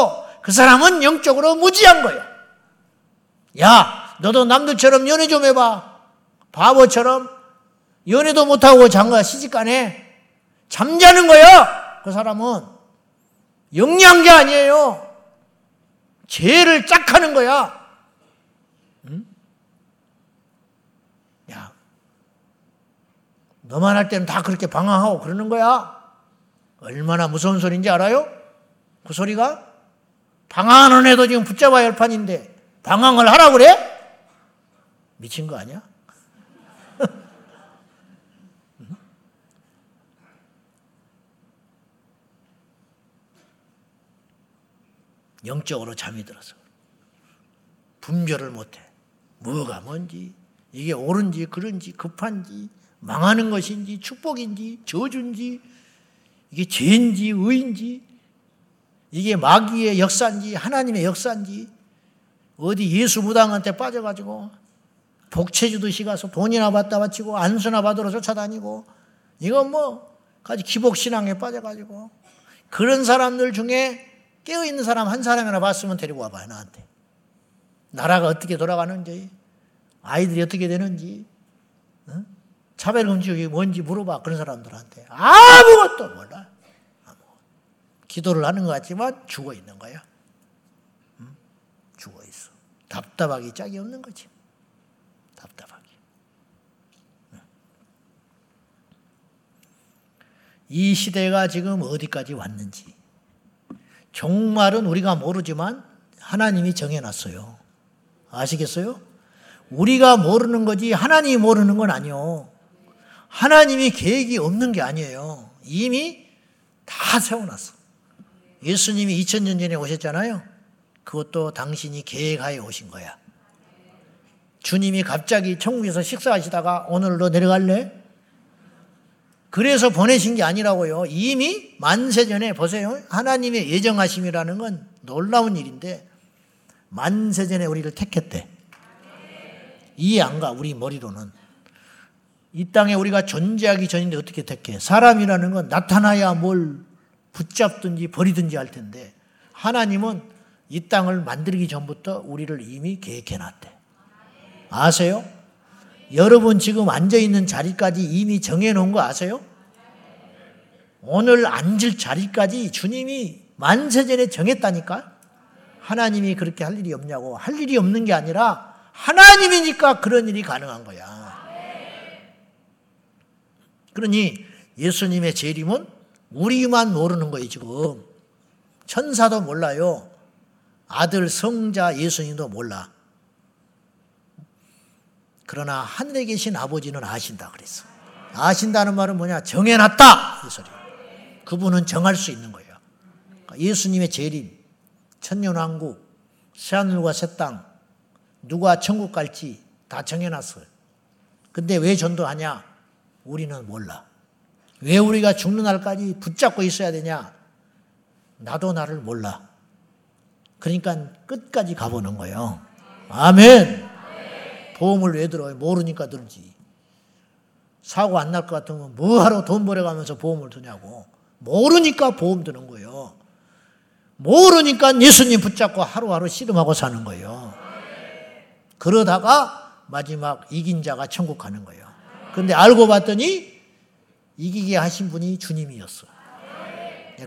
그 사람은 영적으로 무지한 거예요. 야, 너도 남들처럼 연애 좀 해봐. 바보처럼 연애도 못하고 장가 시집가네. 잠자는 거야. 그 사람은 영양제 아니에요. 죄를 짝하는 거야. 너만 할 때는 다 그렇게 방황하고 그러는 거야. 얼마나 무서운 소리인지 알아요? 그 소리가? 방황하는 애도 지금 붙잡아야 할 판인데 방황을 하라 그래? 미친 거 아니야? *laughs* 영적으로 잠이 들어서 분별을 못해. 뭐가 뭔지, 이게 옳은지, 그런지, 급한지, 망하는 것인지 축복인지 저주인지 이게 죄인지 의인지 이게 마귀의 역사인지 하나님의 역사인지 어디 예수 무당한테 빠져가지고 복채 주듯이 가서 돈이나 받다 바치고 안수나 받으러 쫓아다니고 이건 뭐 가지 기복신앙에 빠져가지고 그런 사람들 중에 깨어있는 사람 한 사람이나 봤으면 데리고 와봐요 나한테 나라가 어떻게 돌아가는지 아이들이 어떻게 되는지 어? 차별 금지이 뭔지 물어봐 그런 사람들한테 아무것도 몰라. 기도를 하는 것 같지만 죽어 있는 거야 응? 죽어 있어 답답하기 짝이 없는 거지 답답하기 응. 이 시대가 지금 어디까지 왔는지 종말은 우리가 모르지만 하나님이 정해놨어요 아시겠어요? 우리가 모르는 거지 하나님이 모르는 건 아니요. 하나님이 계획이 없는 게 아니에요. 이미 다 세워놨어. 예수님이 2000년 전에 오셨잖아요. 그것도 당신이 계획하에 오신 거야. 주님이 갑자기 천국에서 식사하시다가 오늘 너 내려갈래? 그래서 보내신 게 아니라고요. 이미 만세 전에 보세요. 하나님의 예정하심이라는 건 놀라운 일인데 만세 전에 우리를 택했대. 이해 안 가, 우리 머리로는. 이 땅에 우리가 존재하기 전인데 어떻게 택해? 사람이라는 건 나타나야 뭘 붙잡든지 버리든지 할 텐데, 하나님은 이 땅을 만들기 전부터 우리를 이미 계획해 놨대. 아세요? 여러분 지금 앉아 있는 자리까지 이미 정해 놓은 거 아세요? 오늘 앉을 자리까지 주님이 만세 전에 정했다니까? 하나님이 그렇게 할 일이 없냐고. 할 일이 없는 게 아니라 하나님이니까 그런 일이 가능한 거야. 그러니 예수님의 재림은 우리만 모르는 거예요, 지금. 천사도 몰라요. 아들 성자 예수님도 몰라. 그러나 하늘에 계신 아버지는 아신다 그랬어. 아신다는 말은 뭐냐? 정해놨다! 이 소리. 그분은 정할 수 있는 거예요. 그러니까 예수님의 재림, 천년왕국, 새하늘과 새 땅, 누가 천국 갈지 다 정해놨어요. 근데 왜 전도하냐? 우리는 몰라. 왜 우리가 죽는 날까지 붙잡고 있어야 되냐? 나도 나를 몰라. 그러니까 끝까지 가보는 거예요. 아멘. 보험을 왜 들어요? 모르니까 들지. 사고 안 날 것 같으면 뭐하러 돈 벌어가면서 보험을 드냐고. 모르니까 보험 드는 거예요. 모르니까 예수님 붙잡고 하루하루 씨름하고 사는 거예요. 그러다가 마지막 이긴 자가 천국 가는 거예요. 근데 알고 봤더니 이기게 하신 분이 주님이었어.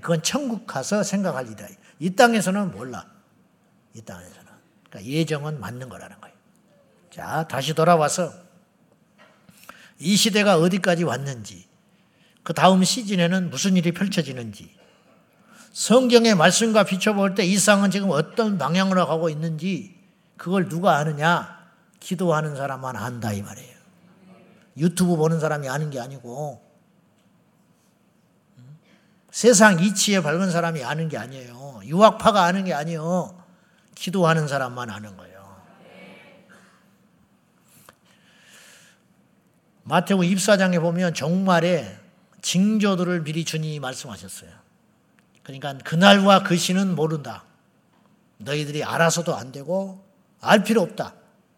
그건 천국 가서 생각할 일이다. 이 땅에서는 몰라. 이 땅에서는. 그러니까 예정은 맞는 거라는 거예요. 자, 다시 돌아와서 이 시대가 어디까지 왔는지, 그 다음 시즌에는 무슨 일이 펼쳐지는지, 성경의 말씀과 비춰볼 때 이 상은 지금 어떤 방향으로 가고 있는지 그걸 누가 아느냐? 기도하는 사람만 안다 이 말이에요. 유튜브 보는 사람이 아는 게 아니고 세상 이치에 밝은 사람이 아는 게 아니에요. 유학파가 아는 게 아니에요. 기도하는 사람만 아는 거예요. 마태복 24장에 보면 정말에 징조들을 미리 주님이 말씀하셨어요. 그러니까 그날과 그 시는 모른다. 너희들이 알아서도 안 되고 알 필요 없다.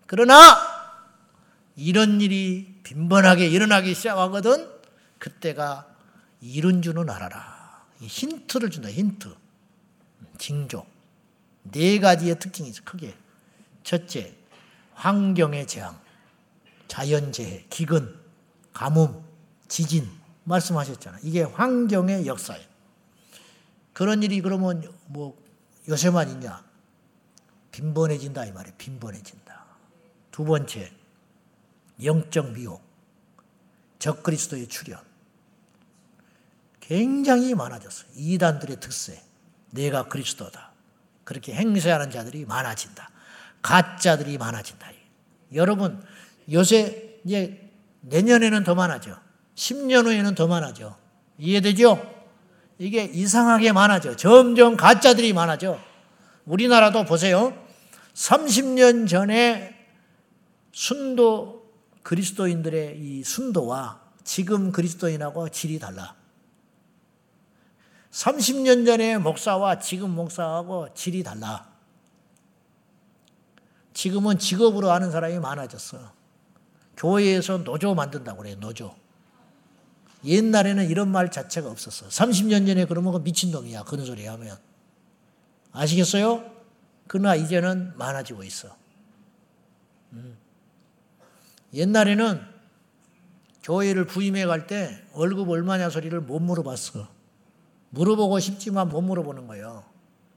그러나 이런 일이 빈번하게 일어나기 시작하거든 그때가 이룬 줄은 알아라. 힌트를 준다. 힌트. 징조. 네 가지의 특징이 있어. 크게. 첫째, 환경의 재앙. 자연 재해, 기근, 가뭄, 지진 말씀하셨잖아. 이게 환경의 역사예요. 그런 일이 그러면 뭐 요새만 있냐? 빈번해진다 이 말이에요. 빈번해진다. 두 번째, 영적 미혹, 적그리스도의 출현. 굉장히 많아졌어요. 이단들의 특세. 내가 그리스도다. 그렇게 행세하는 자들이 많아진다. 가짜들이 많아진다. 여러분, 요새 이제 내년에는 더 많아져. 10년 후에는 더 많아져. 이해되죠? 이게 이상하게 많아져. 점점 가짜들이 많아져. 우리나라도 보세요. 30년 전에 순도 그리스도인들의 이 순도와 지금 그리스도인하고 질이 달라. 30년 전에 목사와 지금 목사하고 질이 달라. 지금은 직업으로 하는 사람이 많아졌어. 교회에서 노조 만든다고 그래요, 노조. 옛날에는 이런 말 자체가 없었어. 30년 전에 그러면 그 미친놈이야, 그런 소리 하면. 아시겠어요? 그러나 이제는 많아지고 있어. 음. 옛날에는 교회를 부임해 갈 때 월급 얼마냐 소리를 못 물어봤어. 물어보고 싶지만 못 물어보는 거예요.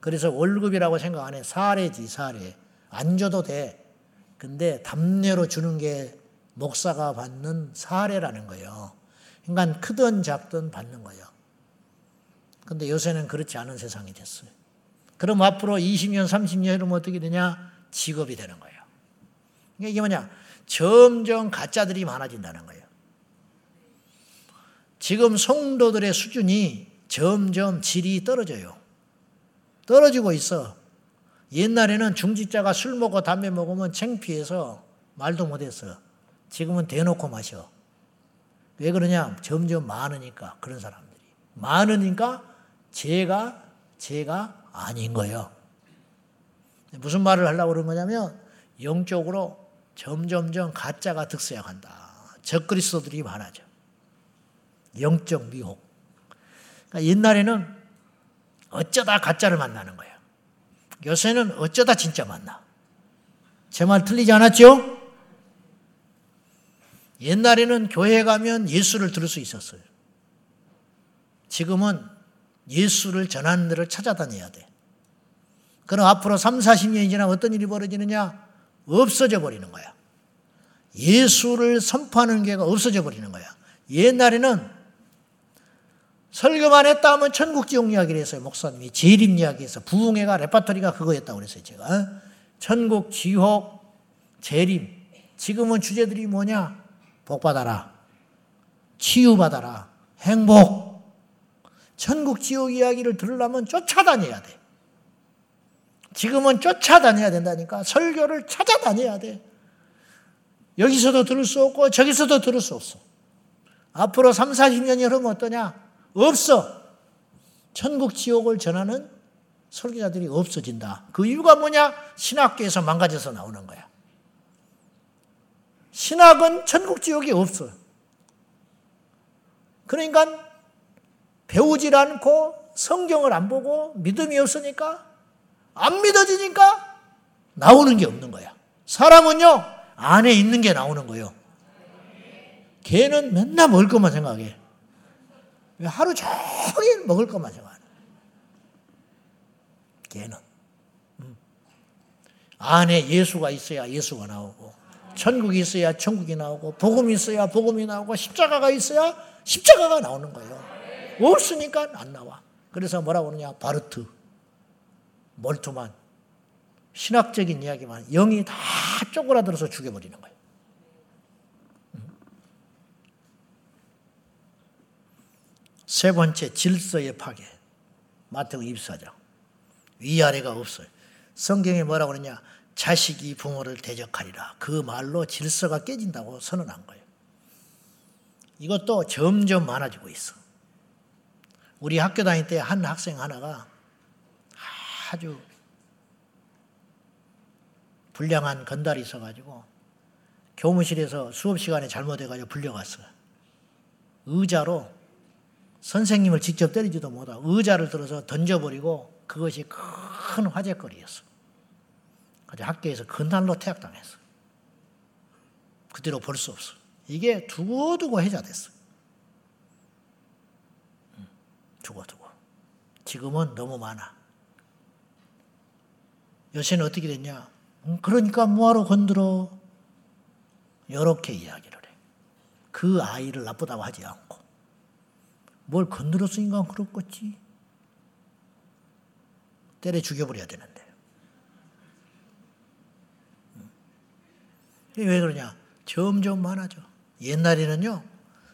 그래서 월급이라고 생각 안 해. 사례지, 사례. 안 줘도 돼. 근데 담내로 주는 게 목사가 받는 사례라는 거예요. 그러니까 크든 작든 받는 거예요. 근데 요새는 그렇지 않은 세상이 됐어요. 그럼 앞으로 20년, 30년 이러면 어떻게 되냐? 직업이 되는 거예요. 그러니까 이게 뭐냐? 점점 가짜들이 많아진다는 거예요. 지금 성도들의 수준이 점점 질이 떨어져요. 떨어지고 있어. 옛날에는 중직자가 술 먹고 담배 먹으면 창피해서 말도 못했어. 지금은 대놓고 마셔. 왜 그러냐? 점점 많으니까 그런 사람들이 많으니까 죄가 죄가 아닌 거예요. 무슨 말을 하려고 그런 거냐면 영적으로 점점점 가짜가 득세해간다. 적그리스도들이 많아져. 영적 미혹. 그러니까 옛날에는 어쩌다 가짜를 만나는 거예요. 요새는 어쩌다 진짜 만나. 제 말 틀리지 않았죠? 옛날에는 교회 가면 예수를 들을 수 있었어요. 지금은 예수를 전하는 데를 찾아다녀야 돼. 그럼 앞으로 3, 40년이 지나면 어떤 일이 벌어지느냐? 없어져 버리는 거야. 예수를 선포하는 게가 없어져 버리는 거야. 옛날에는 설교만 했다 하면 천국 지옥 이야기를 했어요. 목사님이 재림 이야기에서 부흥회가 레파토리가 그거였다고 그랬어요. 제가 천국 지옥 재림 지금은 주제들이 뭐냐? 복 받아라. 치유 받아라. 행복. 천국 지옥 이야기를 들으려면 쫓아다녀야 돼. 지금은 쫓아다녀야 된다니까. 설교를 찾아다녀야 돼. 여기서도 들을 수 없고 저기서도 들을 수 없어. 앞으로 3, 40년이 흐르면 어떠냐? 없어. 천국 지옥을 전하는 설교자들이 없어진다. 그 이유가 뭐냐? 신학교에서 망가져서 나오는 거야. 신학은 천국 지옥이 없어. 그러니까 배우질 않고 성경을 안 보고 믿음이 없으니까 안 믿어지니까 나오는 게 없는 거야. 사람은요, 안에 있는 게 나오는 거예요. 걔는 맨날 먹을 것만 생각해. 하루 종일 먹을 것만 생각하는 걔는. 음. 안에 예수가 있어야 예수가 나오고, 천국이 있어야 천국이 나오고, 복음이 있어야 복음이 나오고, 십자가가 있어야 십자가가 나오는 거예요. 없으니까 안 나와. 그래서 뭐라고 그러냐? 바르트, 몰트만, 신학적인 이야기만 영이 다 쪼그라들어서 죽여버리는 거예요. 세 번째 질서의 파괴. 마태복 24장. 위아래가 없어요. 성경에 뭐라고 그러냐? 자식이 부모를 대적하리라. 그 말로 질서가 깨진다고 선언한 거예요. 이것도 점점 많아지고 있어. 우리 학교 다닐 때 한 학생 하나가 아주 불량한 건달이 있어가지고 교무실에서 수업 시간에 잘못해가지고 불려갔어요. 의자로 선생님을 직접 때리지도 못하고 의자를 들어서 던져버리고 그것이 큰 화제거리였어. 그래서 학교에서 근날로 퇴학당했어. 그대로 볼 수 없어. 이게 두고두고 해자됐어. 두고두고. 지금은 너무 많아. 요새는 어떻게 됐냐? 그러니까 뭐하러 건드려? 이렇게 이야기를 해. 그 아이를 나쁘다고 하지 않고. 뭘 건드렸으니까 그렇겠지. 때려 죽여버려야 되는데. 왜 그러냐? 점점 많아져. 옛날에는요,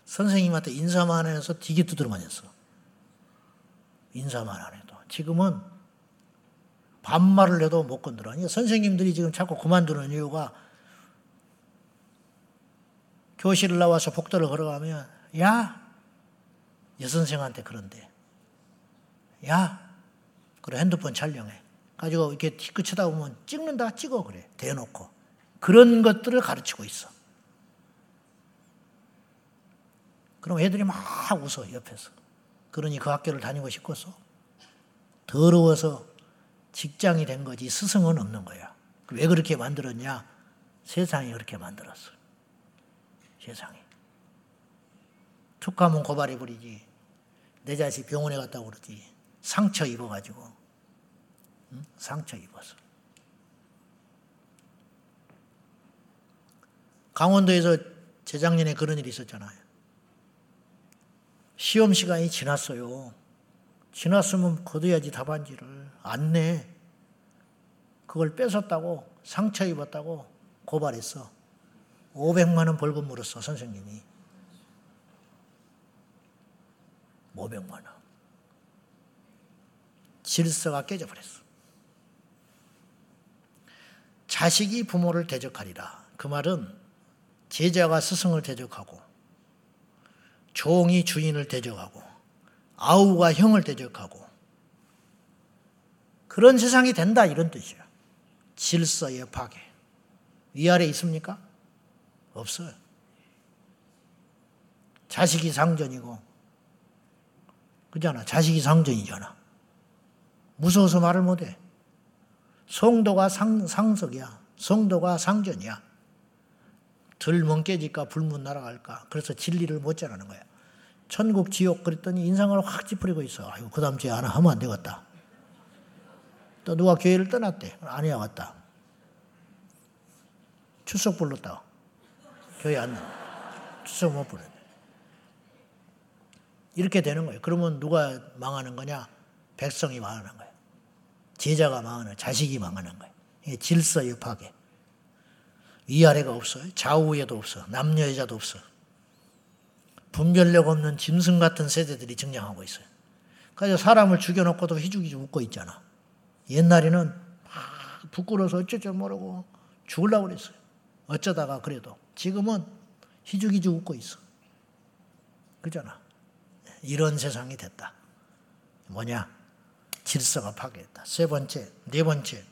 선생님한테 인사만 해서 되게 두드려 맞았어. 인사만 안 해도. 지금은 반말을 해도 못 건드려. 선생님들이 지금 자꾸 그만두는 이유가 교실을 나와서 복도를 걸어가면, 야, 여선생한테 그런데 야, 그래 핸드폰 촬영해. 가지고 이렇게 티크 쳐다보면 찍는다 찍어 그래 대놓고 그런 것들을 가르치고 있어. 그럼 애들이 막 웃어 옆에서. 그러니 그 학교를 다니고 싶겠어? 더러워서 직장이 된 거지 스승은 없는 거야. 왜 그렇게 만들었냐? 세상이 그렇게 만들었어. 세상이. 툭하면 고발해 버리지. 내 자식 병원에 갔다고 그러지. 상처 입어가지고. 응? 상처 입어서. 강원도에서 재작년에 그런 일이 있었잖아요. 시험 시간이 지났어요. 지났으면 거둬야지 답안지를. 안 내. 그걸 뺏었다고 상처 입었다고 고발했어. 500만 원 벌금 물었어, 선생님이. 500만 원. 질서가 깨져버렸어. 자식이 부모를 대적하리라. 그 말은 제자가 스승을 대적하고 종이 주인을 대적하고 아우가 형을 대적하고 그런 세상이 된다 이런 뜻이야. 질서의 파괴. 위아래 있습니까? 없어요. 자식이 상전이고 그잖아. 자식이 상전이잖아. 무서워서 말을 못해. 성도가 상, 상석이야. 성도가 상전이야. 들멍 깨질까 불문 날아갈까. 그래서 진리를 못 전하는 거야. 천국 지옥 그랬더니 인상을 확 찌푸리고 있어. 아이고 그 다음 주에 하나 하면 안 되겠다. 또 누가 교회를 떠났대. 안 해야겠다. 추석 불렀다. 교회 안 나. 추석 못 부르네. 이렇게 되는 거예요. 그러면 누가 망하는 거냐? 백성이 망하는 거예요. 제자가 망하는, 자식이 망하는 거예요. 이게 질서의 파괴. 위아래가 없어요. 좌우에도 없어. 남녀 여자도 없어. 분별력 없는 짐승 같은 세대들이 증량하고 있어요. 그래서 사람을 죽여놓고도 희죽희죽 웃고 있잖아. 옛날에는 막 부끄러워서 어쩌죠 모르고 죽으려고 그랬어요. 어쩌다가 그래도. 지금은 희죽희죽 웃고 있어. 그잖아. 이런 세상이 됐다. 뭐냐? 질서가 파괴했다. 세 번째, 네 번째.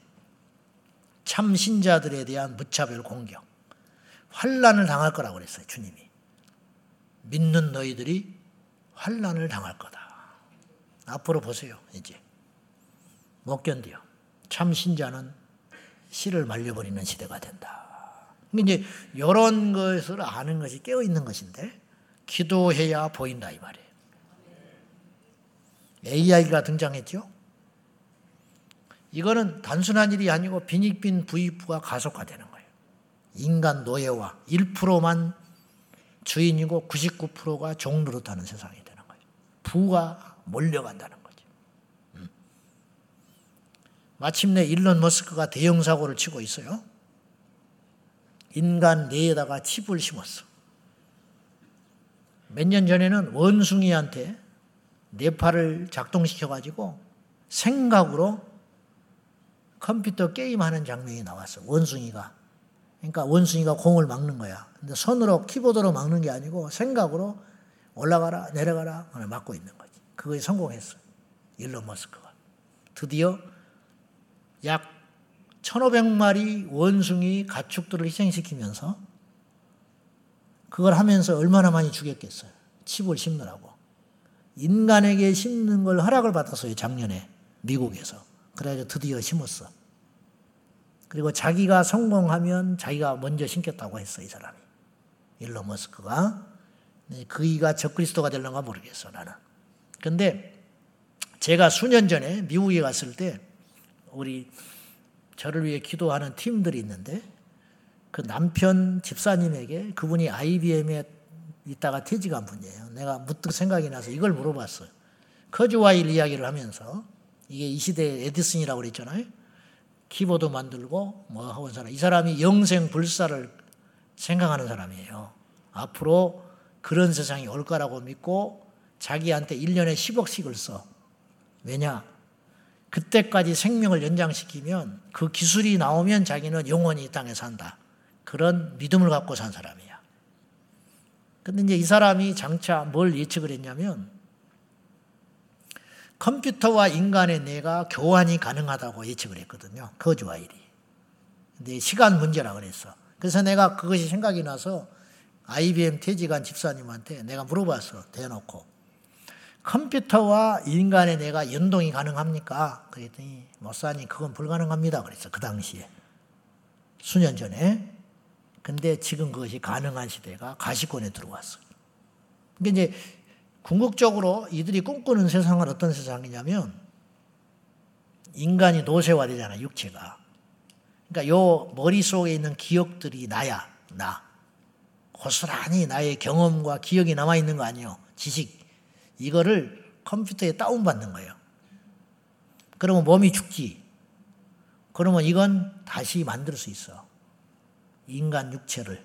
참 신자들에 대한 무차별 공격. 환란을 당할 거라고 그랬어요, 주님이. 믿는 너희들이 환란을 당할 거다. 앞으로 보세요, 이제. 못 견뎌. 참 신자는 씨를 말려버리는 시대가 된다. 이제 이런 것을 아는 것이 깨어 있는 것인데 기도해야 보인다 이 말이에요. AI가 등장했죠. 이거는 단순한 일이 아니고 빈익빈 부익부가 가속화되는 거예요. 인간 노예와 1%만 주인이고 99%가 종 노릇하는 세상이 되는 거죠. 부가 몰려간다는 거죠. 음. 마침내 일론 머스크가 대형 사고를 치고 있어요. 인간 뇌에다가 칩을 심었어. 몇 년 전에는 원숭이한테 뇌파를 작동시켜가지고 생각으로 컴퓨터 게임하는 장면이 나왔어. 원숭이가. 그러니까 원숭이가 공을 막는 거야. 근데 손으로 키보드로 막는 게 아니고 생각으로 올라가라 내려가라 막고 있는 거지. 그거에 성공했어. 일론 머스크가. 드디어 약 1500마리 원숭이 가축들을 희생시키면서 그걸 하면서 얼마나 많이 죽였겠어요. 칩을 심느라고. 인간에게 심는 걸 허락을 받았어요. 작년에 미국에서. 그래가지고 드디어 심었어. 그리고 자기가 성공하면 자기가 먼저 심겼다고 했어, 이 사람이. 일론 머스크가. 그이가 적그리스도가 될런가 모르겠어, 나는. 근데 제가 수년 전에 미국에 갔을 때 우리 저를 위해 기도하는 팀들이 있는데 그 남편 집사님에게 그분이 IBM에 있다가 퇴직한 분이에요. 내가 무뚝 생각이 나서 이걸 물어봤어요. 커즈와일 이야기를 하면서 이게 이 시대의 에디슨이라고 그랬잖아요. 키보드 만들고 뭐 하고 사람. 이 사람이 영생 불사를 생각하는 사람이에요. 앞으로 그런 세상이 올 거라고 믿고 자기한테 1년에 10억씩을 써. 왜냐? 그때까지 생명을 연장시키면 그 기술이 나오면 자기는 영원히 이 땅에 산다. 그런 믿음을 갖고 산 사람이야. 근데 이제 이 사람이 장차 뭘 예측을 했냐면 컴퓨터와 인간의 뇌가 교환이 가능하다고 예측을 했거든요. 거주와 일이. 근데 시간 문제라 그랬어. 그래서 내가 그것이 생각이 나서 IBM 퇴직한 집사님한테 내가 물어봤어. 대놓고. 컴퓨터와 인간의 뇌가 연동이 가능합니까? 그랬더니 목사님 그건 불가능합니다. 그랬어. 그 당시에. 수년 전에. 근데 지금 그것이 가능한 시대가 가시권에 들어왔어. 그러니까 이제 궁극적으로 이들이 꿈꾸는 세상은 어떤 세상이냐면 인간이 노쇠화되잖아, 육체가. 그러니까 요 머릿속에 있는 기억들이 나야, 나. 고스란히 나의 경험과 기억이 남아있는 거 아니에요. 지식. 이거를 컴퓨터에 다운받는 거예요. 그러면 몸이 죽지. 그러면 이건 다시 만들 수 있어. 인간 육체를.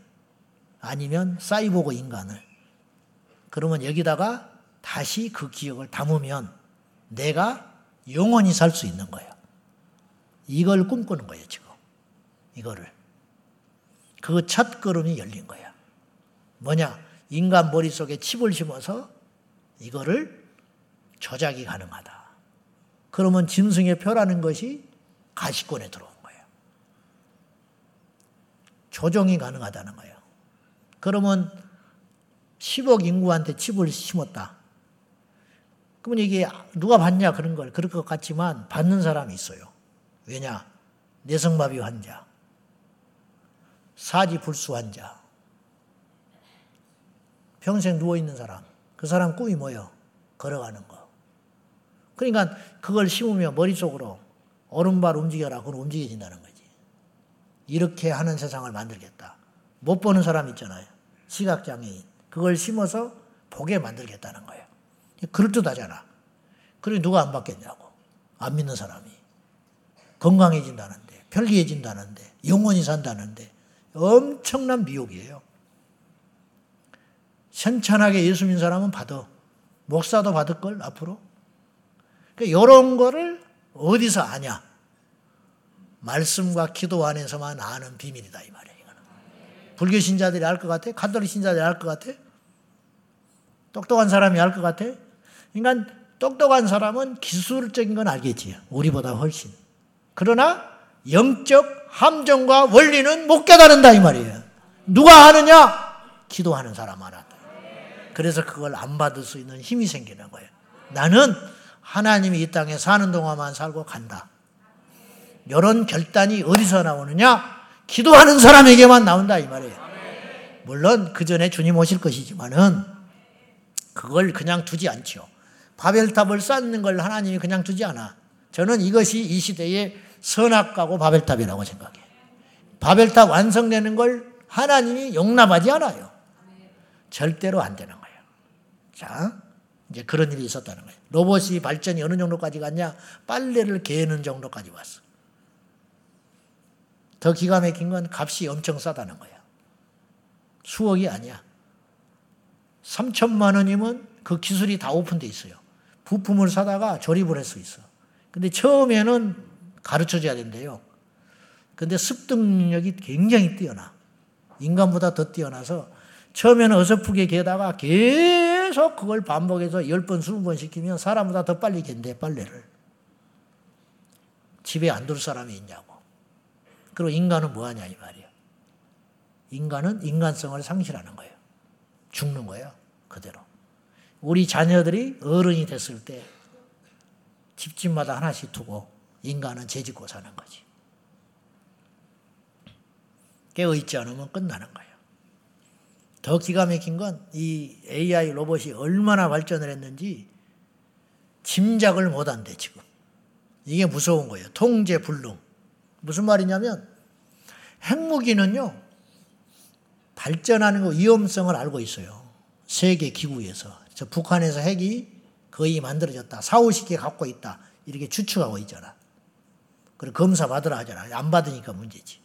아니면 사이보그 인간을. 그러면 여기다가 다시 그 기억을 담으면 내가 영원히 살 수 있는 거예요. 이걸 꿈꾸는 거예요, 지금. 이거를. 그 첫 걸음이 열린 거야. 뭐냐? 인간 머릿속에 칩을 심어서 이거를 조작이 가능하다. 그러면 짐승의 표라는 것이 가시권에 들어온 거예요. 조정이 가능하다는 거예요. 그러면 10억 인구한테 칩을 심었다. 그러면 이게 누가 받냐 그런 걸 그럴 것 같지만 받는 사람이 있어요. 왜냐? 내성마비 환자, 사지불수 환자, 평생 누워 있는 사람, 그 사람 꿈이 뭐예요? 걸어가는 거. 그러니까 그걸 심으면 머릿속으로 오른발 움직여라. 그건 움직여진다는 거지. 이렇게 하는 세상을 만들겠다. 못 보는 사람 있잖아요. 시각장애인. 그걸 심어서 보게 만들겠다는 거예요. 그럴듯하잖아. 그래 누가 안 받겠냐고. 안 믿는 사람이. 건강해진다는데, 편리해진다는데, 영원히 산다는데 엄청난 미혹이에요. 현천하게 예수 믿는 사람은 받아. 목사도 받을 걸, 앞으로. 그러니까 이런 거를 어디서 아냐? 말씀과 기도 안에서만 아는 비밀이다, 이 말이에요. 불교 신자들이 알 것 같아? 카톨릭 신자들이 알 것 같아? 똑똑한 사람이 알 것 같아? 그러니까 똑똑한 사람은 기술적인 건 알겠지. 우리보다 훨씬. 그러나 영적 함정과 원리는 못 깨달은다 이 말이에요. 누가 하느냐? 기도하는 사람 알아. 그래서 그걸 안 받을 수 있는 힘이 생기는 거예요. 나는 하나님이 이 땅에 사는 동안만 살고 간다. 이런 결단이 어디서 나오느냐? 기도하는 사람에게만 나온다 이 말이에요. 물론 그 전에 주님 오실 것이지만은 그걸 그냥 두지 않죠. 바벨탑을 쌓는 걸 하나님이 그냥 두지 않아. 저는 이것이 이 시대의 선악과고 바벨탑이라고 생각해요. 바벨탑 완성되는 걸 하나님이 용납하지 않아요. 절대로 안 되는 거예요. 자, 이제 그런 일이 있었다는 거예요. 로봇이 발전이 어느 정도까지 갔냐? 빨래를 개는 정도까지 왔어. 더 기가 막힌 건 값이 엄청 싸다는 거야. 수억이 아니야. 3천만 원이면 그 기술이 다 오픈돼 있어요. 부품을 사다가 조립을 할 수 있어. 근데 처음에는 가르쳐 줘야 된대요. 근데 습득력이 굉장히 뛰어나. 인간보다 더 뛰어나서 처음에는 어설프게 개다가 계속 그걸 반복해서 10번, 20번 시키면 사람보다 더 빨리 갠대, 빨래를. 집에 안 둘 사람이 있냐고. 그리고 인간은 뭐하냐 이 말이야. 인간은 인간성을 상실하는 거예요. 죽는 거예요. 그대로. 우리 자녀들이 어른이 됐을 때 집집마다 하나씩 두고 인간은 재짓고 사는 거지. 깨어있지 않으면 끝나는 거예요. 더 기가 막힌 건 이 AI 로봇이 얼마나 발전을 했는지 짐작을 못 한대, 지금. 이게 무서운 거예요. 통제 불능. 무슨 말이냐면 핵무기는요 발전하는 거 위험성을 알고 있어요. 세계 기구에서 저 북한에서 핵이 거의 만들어졌다. 4, 50개 갖고 있다. 이렇게 추측하고 있잖아. 그리고 검사 받으라 하잖아. 안 받으니까 문제지.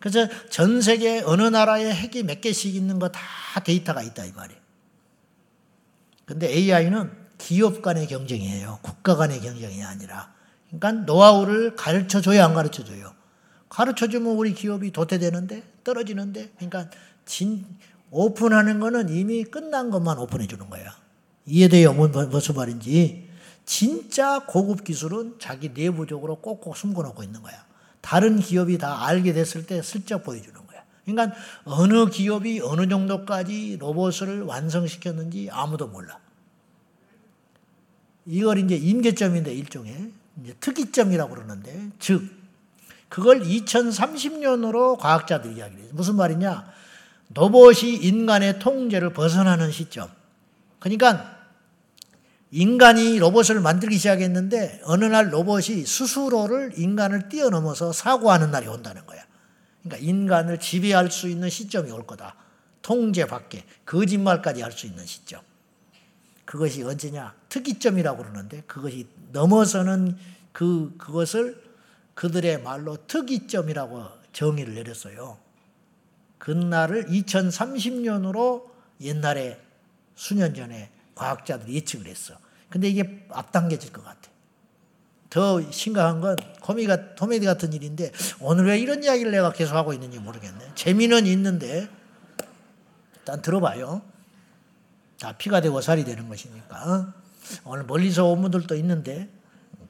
그래서 전 세계 어느 나라에 핵이 몇 개씩 있는 거 다 데이터가 있다 이 말이에요. 근데 AI는 기업 간의 경쟁이에요. 국가 간의 경쟁이 아니라. 그러니까 노하우를 가르쳐 줘야 안 가르쳐 줘요. 가르쳐 주면 우리 기업이 도태되는데 떨어지는데 그러니까 진 오픈하는 거는 이미 끝난 것만 오픈해 주는 거야. 이해돼요? 무슨 말인지. 진짜 고급 기술은 자기 내부적으로 꼭꼭 숨겨놓고 있는 거야. 다른 기업이 다 알게 됐을 때 슬쩍 보여주는 거야. 그러니까 어느 기업이 어느 정도까지 로봇을 완성시켰는지 아무도 몰라. 이걸 이제 임계점인데 일종의 이제 특이점이라고 그러는데 즉 그걸 2030년으로 과학자들이 이야기를 해요. 무슨 말이냐? 로봇이 인간의 통제를 벗어나는 시점. 그러니까 인간이 로봇을 만들기 시작했는데 어느 날 로봇이 스스로를 인간을 뛰어넘어서 사고하는 날이 온다는 거야. 그러니까 인간을 지배할 수 있는 시점이 올 거다. 통제 밖에 거짓말까지 할 수 있는 시점. 그것이 언제냐? 특이점이라고 그러는데 그것이 넘어서는 그 그것을 그들의 말로 특이점이라고 정의를 내렸어요. 그날을 2030년으로 옛날에 수년 전에 과학자들이 예측을 했어. 근데 이게 앞당겨질 것 같아. 더 심각한 건 코미가, 코미디 같은 일인데 오늘 왜 이런 이야기를 내가 계속 하고 있는지 모르겠네. 재미는 있는데 일단 들어봐요. 다 피가 되고 살이 되는 것이니까. 오늘 멀리서 온 분들도 있는데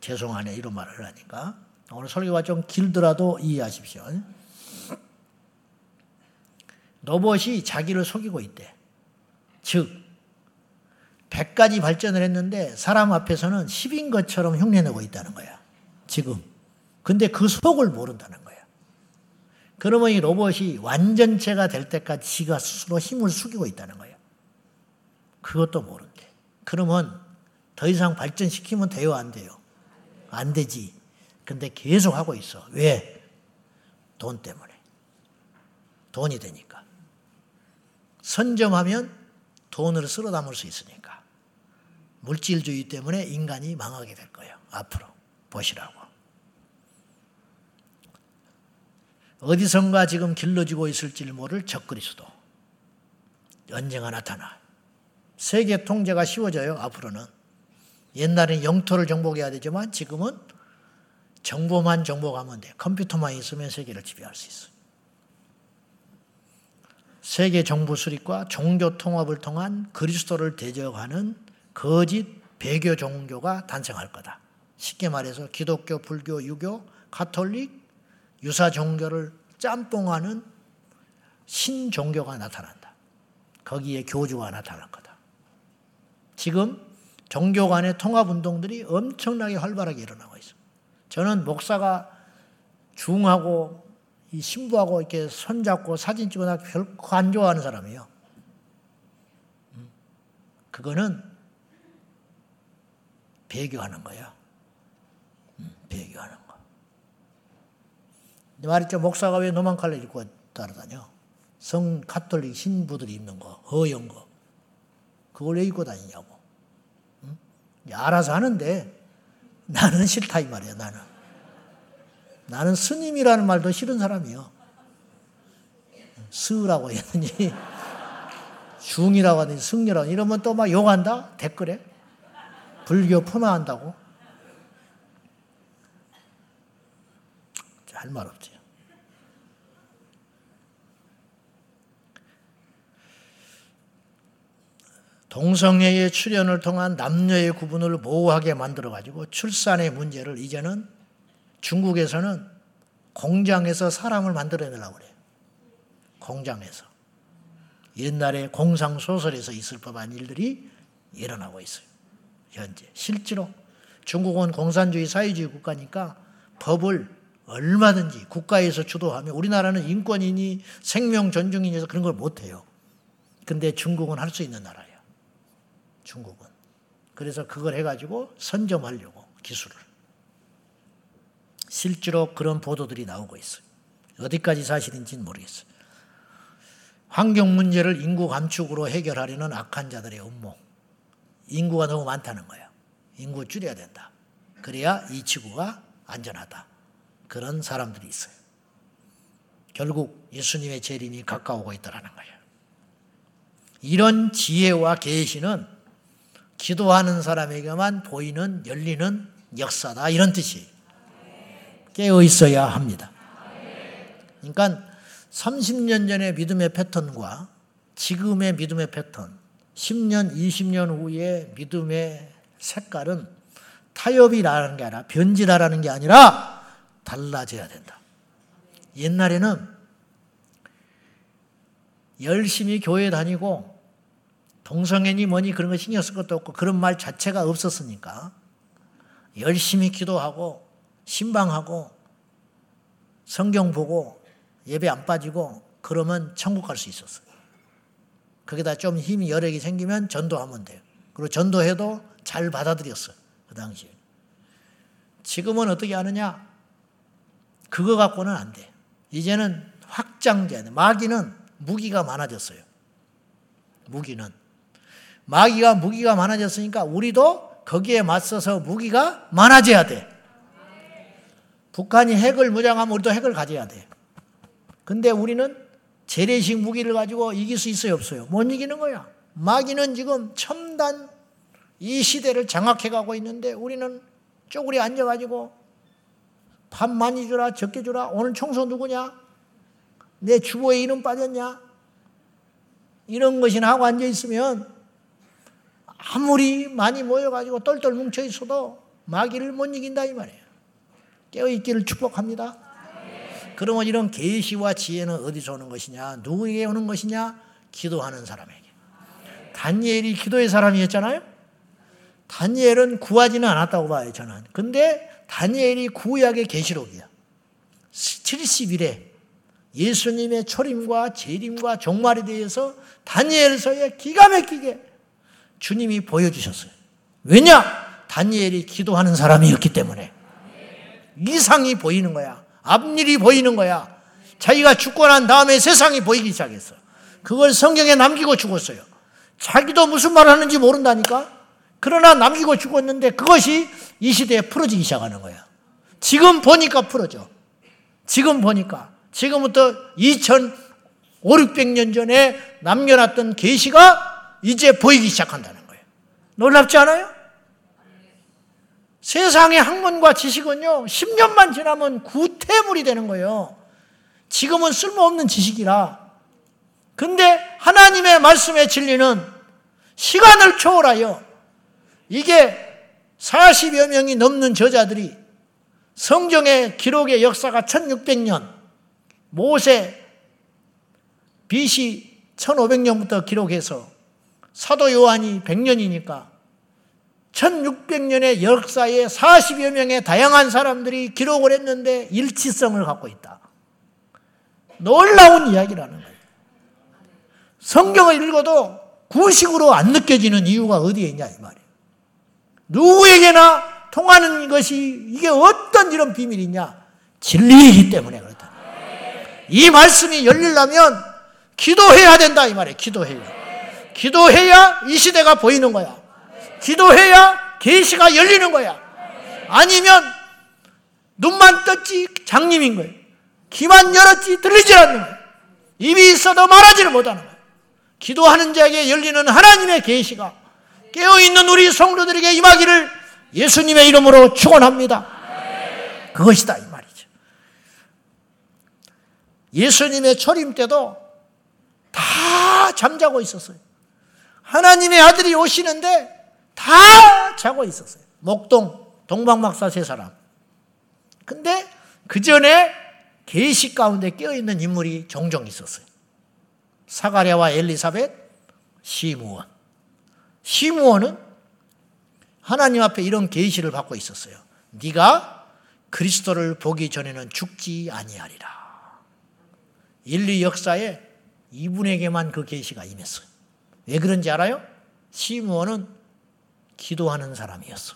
죄송하네 이런 말을 하니까 오늘 설교가 좀 길더라도 이해하십시오. 로봇이 자기를 속이고 있대. 즉 100가지 발전을 했는데 사람 앞에서는 10인 것처럼 흉내내고 있다는 거야. 지금. 근데 그 속을 모른다는 거야. 그러면 이 로봇이 완전체가 될 때까지 지가 스스로 힘을 숙이고 있다는 거야. 그것도 모른대. 그러면 더 이상 발전시키면 돼요, 안 돼요? 안 되지. 근데 계속 하고 있어. 왜? 돈 때문에. 돈이 되니까. 선점하면 돈으로 쓸어 담을 수 있으니까. 물질주의 때문에 인간이 망하게 될 거예요. 앞으로 보시라고. 어디선가 지금 길러지고 있을지 모를 적그리스도. 언젠가 나타나. 세계 통제가 쉬워져요. 앞으로는. 옛날엔 영토를 정복해야 되지만 지금은 정보만 정복하면 돼. 컴퓨터만 있으면 세계를 지배할 수 있어. 세계 정부 수립과 종교 통합을 통한 그리스도를 대적하는 거짓 배교 종교가 탄생할 거다. 쉽게 말해서 기독교, 불교, 유교, 가톨릭, 유사 종교를 짬뽕하는 신종교가 나타난다. 거기에 교주가 나타날 거다. 지금 종교 간의 통합 운동들이 엄청나게 활발하게 일어나고 있어. 저는 목사가 중하고 이 신부하고 이렇게 손잡고 사진 찍거나 별거 안 좋아하는 사람이에요. 음. 그거는 배교하는 거야. 음, 배교하는 거. 말했죠. 목사가 왜 노만 칼라 입고 따라다녀? 성 카톨릭 신부들이 입는 거, 허연 거. 그걸 왜 입고 다니냐고. 응? 알아서 하는데 나는 싫다 이 말이야, 나는. 나는 스님이라는 말도 싫은 사람이요. 스라고 했더니 *laughs* 중이라고 하더니 승려라고 이러면 또 막 욕한다? 댓글에. 불교 폄하한다고? 할 말 없지. 동성애의 출현을 통한 남녀의 구분을 모호하게 만들어가지고 출산의 문제를 이제는 중국에서는 공장에서 사람을 만들어내려고 그래요. 공장에서. 옛날에 공상소설에서 있을 법한 일들이 일어나고 있어요. 현재 실제로 중국은 공산주의 사회주의 국가니까 법을 얼마든지 국가에서 주도하며 우리나라는 인권이니 생명 존중이니 해서 그런 걸 못해요. 근데 중국은 할 수 있는 나라예요. 중국은. 그래서 그걸 해가지고 선점하려고 기술을. 실제로 그런 보도들이 나오고 있어요. 어디까지 사실인지는 모르겠어요. 환경 문제를 인구 감축으로 해결하려는 악한 자들의 음모. 인구가 너무 많다는 거예요. 인구 줄여야 된다. 그래야 이 지구가 안전하다. 그런 사람들이 있어요. 결국 예수님의 재림이 가까우고 있다는 거예요. 이런 지혜와 계시는 기도하는 사람에게만 보이는 열리는 역사다 이런 뜻이 깨어 있어야 합니다. 그러니까 30년 전의 믿음의 패턴과 지금의 믿음의 패턴 10년, 20년 후에 믿음의 색깔은 타협이라는 게 아니라 변질하라는 게 아니라 달라져야 된다. 옛날에는 열심히 교회 다니고 동성애니 뭐니 그런 거 신경 쓸 것도 없고 그런 말 자체가 없었으니까 열심히 기도하고 신방하고 성경 보고 예배 안 빠지고 그러면 천국 갈 수 있었어요. 거기다 좀 힘이 여력이 생기면 전도하면 돼요. 그리고 전도해도 잘 받아들였어요. 그 당시에. 지금은 어떻게 하느냐? 그거 갖고는 안 돼. 이제는 확장돼. 마귀는 무기가 많아졌어요. 무기는. 마귀가 무기가 많아졌으니까 우리도 거기에 맞서서 무기가 많아져야 돼. 북한이 핵을 무장하면 우리도 핵을 가져야 돼. 근데 우리는 재래식 무기를 가지고 이길 수 있어요, 없어요? 못 이기는 거야. 마귀는 지금 첨단 이 시대를 장악해 가고 있는데 우리는 쪼그리 앉아가지고 밥 많이 주라, 적게 주라, 오늘 청소 누구냐? 내 주보에 이름 빠졌냐? 이런 것이나 하고 앉아 있으면 아무리 많이 모여가지고 똘똘 뭉쳐 있어도 마귀를 못 이긴다 이 말이에요. 깨어있기를 축복합니다. 그러면 이런 계시와 지혜는 어디서 오는 것이냐? 누구에게 오는 것이냐? 기도하는 사람에게. 다니엘이 기도의 사람이었잖아요. 다니엘은 구하지는 않았다고 봐요, 저는. 근데 다니엘이 구약의 계시록이야. 70일에 예수님의 초림과 재림과 종말에 대해서 다니엘서에 기가 막히게 주님이 보여주셨어요. 왜냐? 다니엘이 기도하는 사람이었기 때문에. 이상이 보이는 거야. 앞일이 보이는 거야. 자기가 죽고 난 다음에 세상이 보이기 시작했어. 그걸 성경에 남기고 죽었어요. 자기도 무슨 말을 하는지 모른다니까? 그러나 남기고 죽었는데 그것이 이 시대에 풀어지기 시작하는 거야. 지금 보니까 풀어져. 지금 보니까. 지금부터 2 5 600년 전에 남겨놨던 계시가 이제 보이기 시작한다는 거예요. 놀랍지 않아요? 세상의 학문과 지식은요, 10년만 지나면 구태물이 되는 거예요. 지금은 쓸모없는 지식이라. 근데 하나님의 말씀의 진리는 시간을 초월하여 이게 40여 명이 넘는 저자들이 성경의 기록의 역사가 1600년, 모세 BC 1500년부터 기록해서 사도 요한이 100년이니까 1600년의 역사에 40여 명의 다양한 사람들이 기록을 했는데 일치성을 갖고 있다. 놀라운 이야기라는 거예요. 성경을 읽어도 구식으로 안 느껴지는 이유가 어디에 있냐 이 말이에요. 누구에게나 통하는 것이 이게 어떤 이런 비밀이냐? 진리이기 때문에 그렇다. 이 말씀이 열리려면 기도해야 된다 이 말이에요. 기도해야. 기도해야 이 시대가 보이는 거야. 기도해야 계시가 열리는 거야. 아니면 눈만 떴지 장님인 거예요. 귀만 열었지 들리지 않는 거예요. 입이 있어도 말하지를 못하는 거예요. 기도하는 자에게 열리는 하나님의 계시가 깨어 있는 우리 성도들에게 임하기를 예수님의 이름으로 축원합니다. 그것이다 이 말이죠. 예수님의 초림 때도 다 잠자고 있었어요. 하나님의 아들이 오시는데 다 자고 있었어요. 목동, 동방박사 세 사람. 근데 그 전에 계시 가운데 깨어 있는 인물이 종종 있었어요. 사가랴와 엘리사벳, 시무원. 시무원은 하나님 앞에 이런 계시를 받고 있었어요. 네가 그리스도를 보기 전에는 죽지 아니하리라. 인류 역사에 이분에게만 그 계시가 임했어요. 왜 그런지 알아요? 시무원은 기도하는 사람이었어.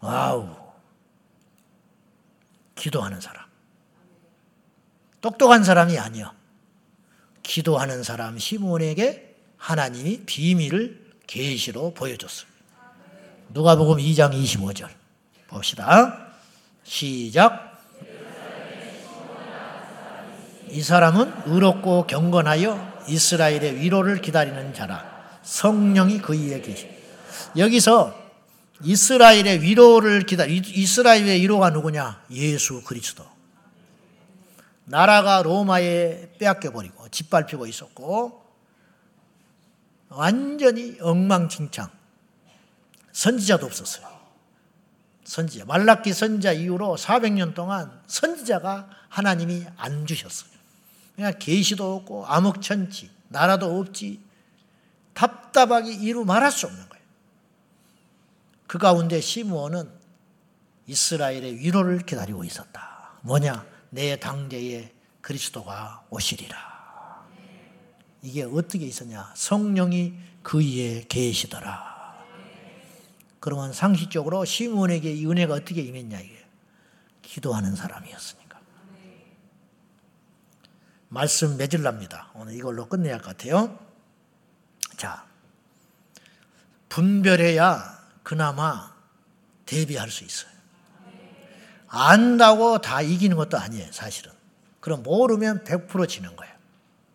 와우. 기도하는 사람. 똑똑한 사람이 아니야. 기도하는 사람 시몬에게 하나님이 비밀을 계시로 보여줬어요. 누가복음 2장 25절 봅시다. 시작. 이 사람은 의롭고 경건하여 이스라엘의 위로를 기다리는 자라. 성령이 그 위에 계시. 여기서 이스라엘의 위로를 기다리 이스라엘의 위로가 누구냐? 예수 그리스도. 나라가 로마에 빼앗겨 버리고 짓밟히고 있었고 완전히 엉망진창. 선지자도 없었어요. 선지자. 말라기 선지자 이후로 400년 동안 선지자가 하나님이 안 주셨어요. 그냥 계시도 없고 암흑천치, 나라도 없지. 답답하게 이루 말할 수 없는 거예요. 그 가운데 시므온은 이스라엘의 위로를 기다리고 있었다. 뭐냐? 내 당대에 그리스도가 오시리라. 이게 어떻게 있었냐? 성령이 그 위에 계시더라. 그러면 상식적으로 시므온에게 이 은혜가 어떻게 임했냐 이게 기도하는 사람이었으니까. 말씀 맺을랍니다. 오늘 이걸로 끝내야 할 것 같아요. 자, 분별해야 그나마 대비할 수 있어요. 안다고 다 이기는 것도 아니에요, 사실은. 그럼 모르면 100% 지는 거예요.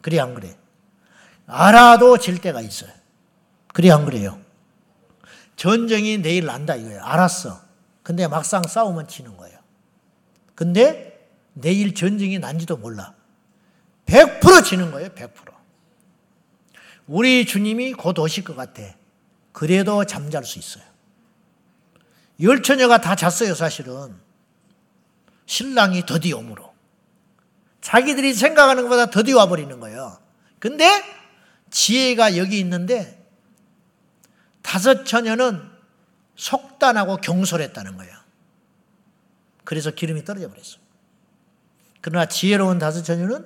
그래, 안 그래? 알아도 질 때가 있어요. 그래, 안 그래요? 전쟁이 내일 난다 이거예요. 알았어. 근데 막상 싸우면 지는 거예요. 근데 내일 전쟁이 난지도 몰라. 100% 지는 거예요, 100%. 우리 주님이 곧 오실 것 같아. 그래도 잠잘 수 있어요. 열 처녀가 다 잤어요, 사실은. 신랑이 더디 오므로. 자기들이 생각하는 것보다 더디 와버리는 거예요. 근데 지혜가 여기 있는데 다섯 처녀는 속단하고 경솔했다는 거예요. 그래서 기름이 떨어져 버렸어요. 그러나 지혜로운 다섯 처녀는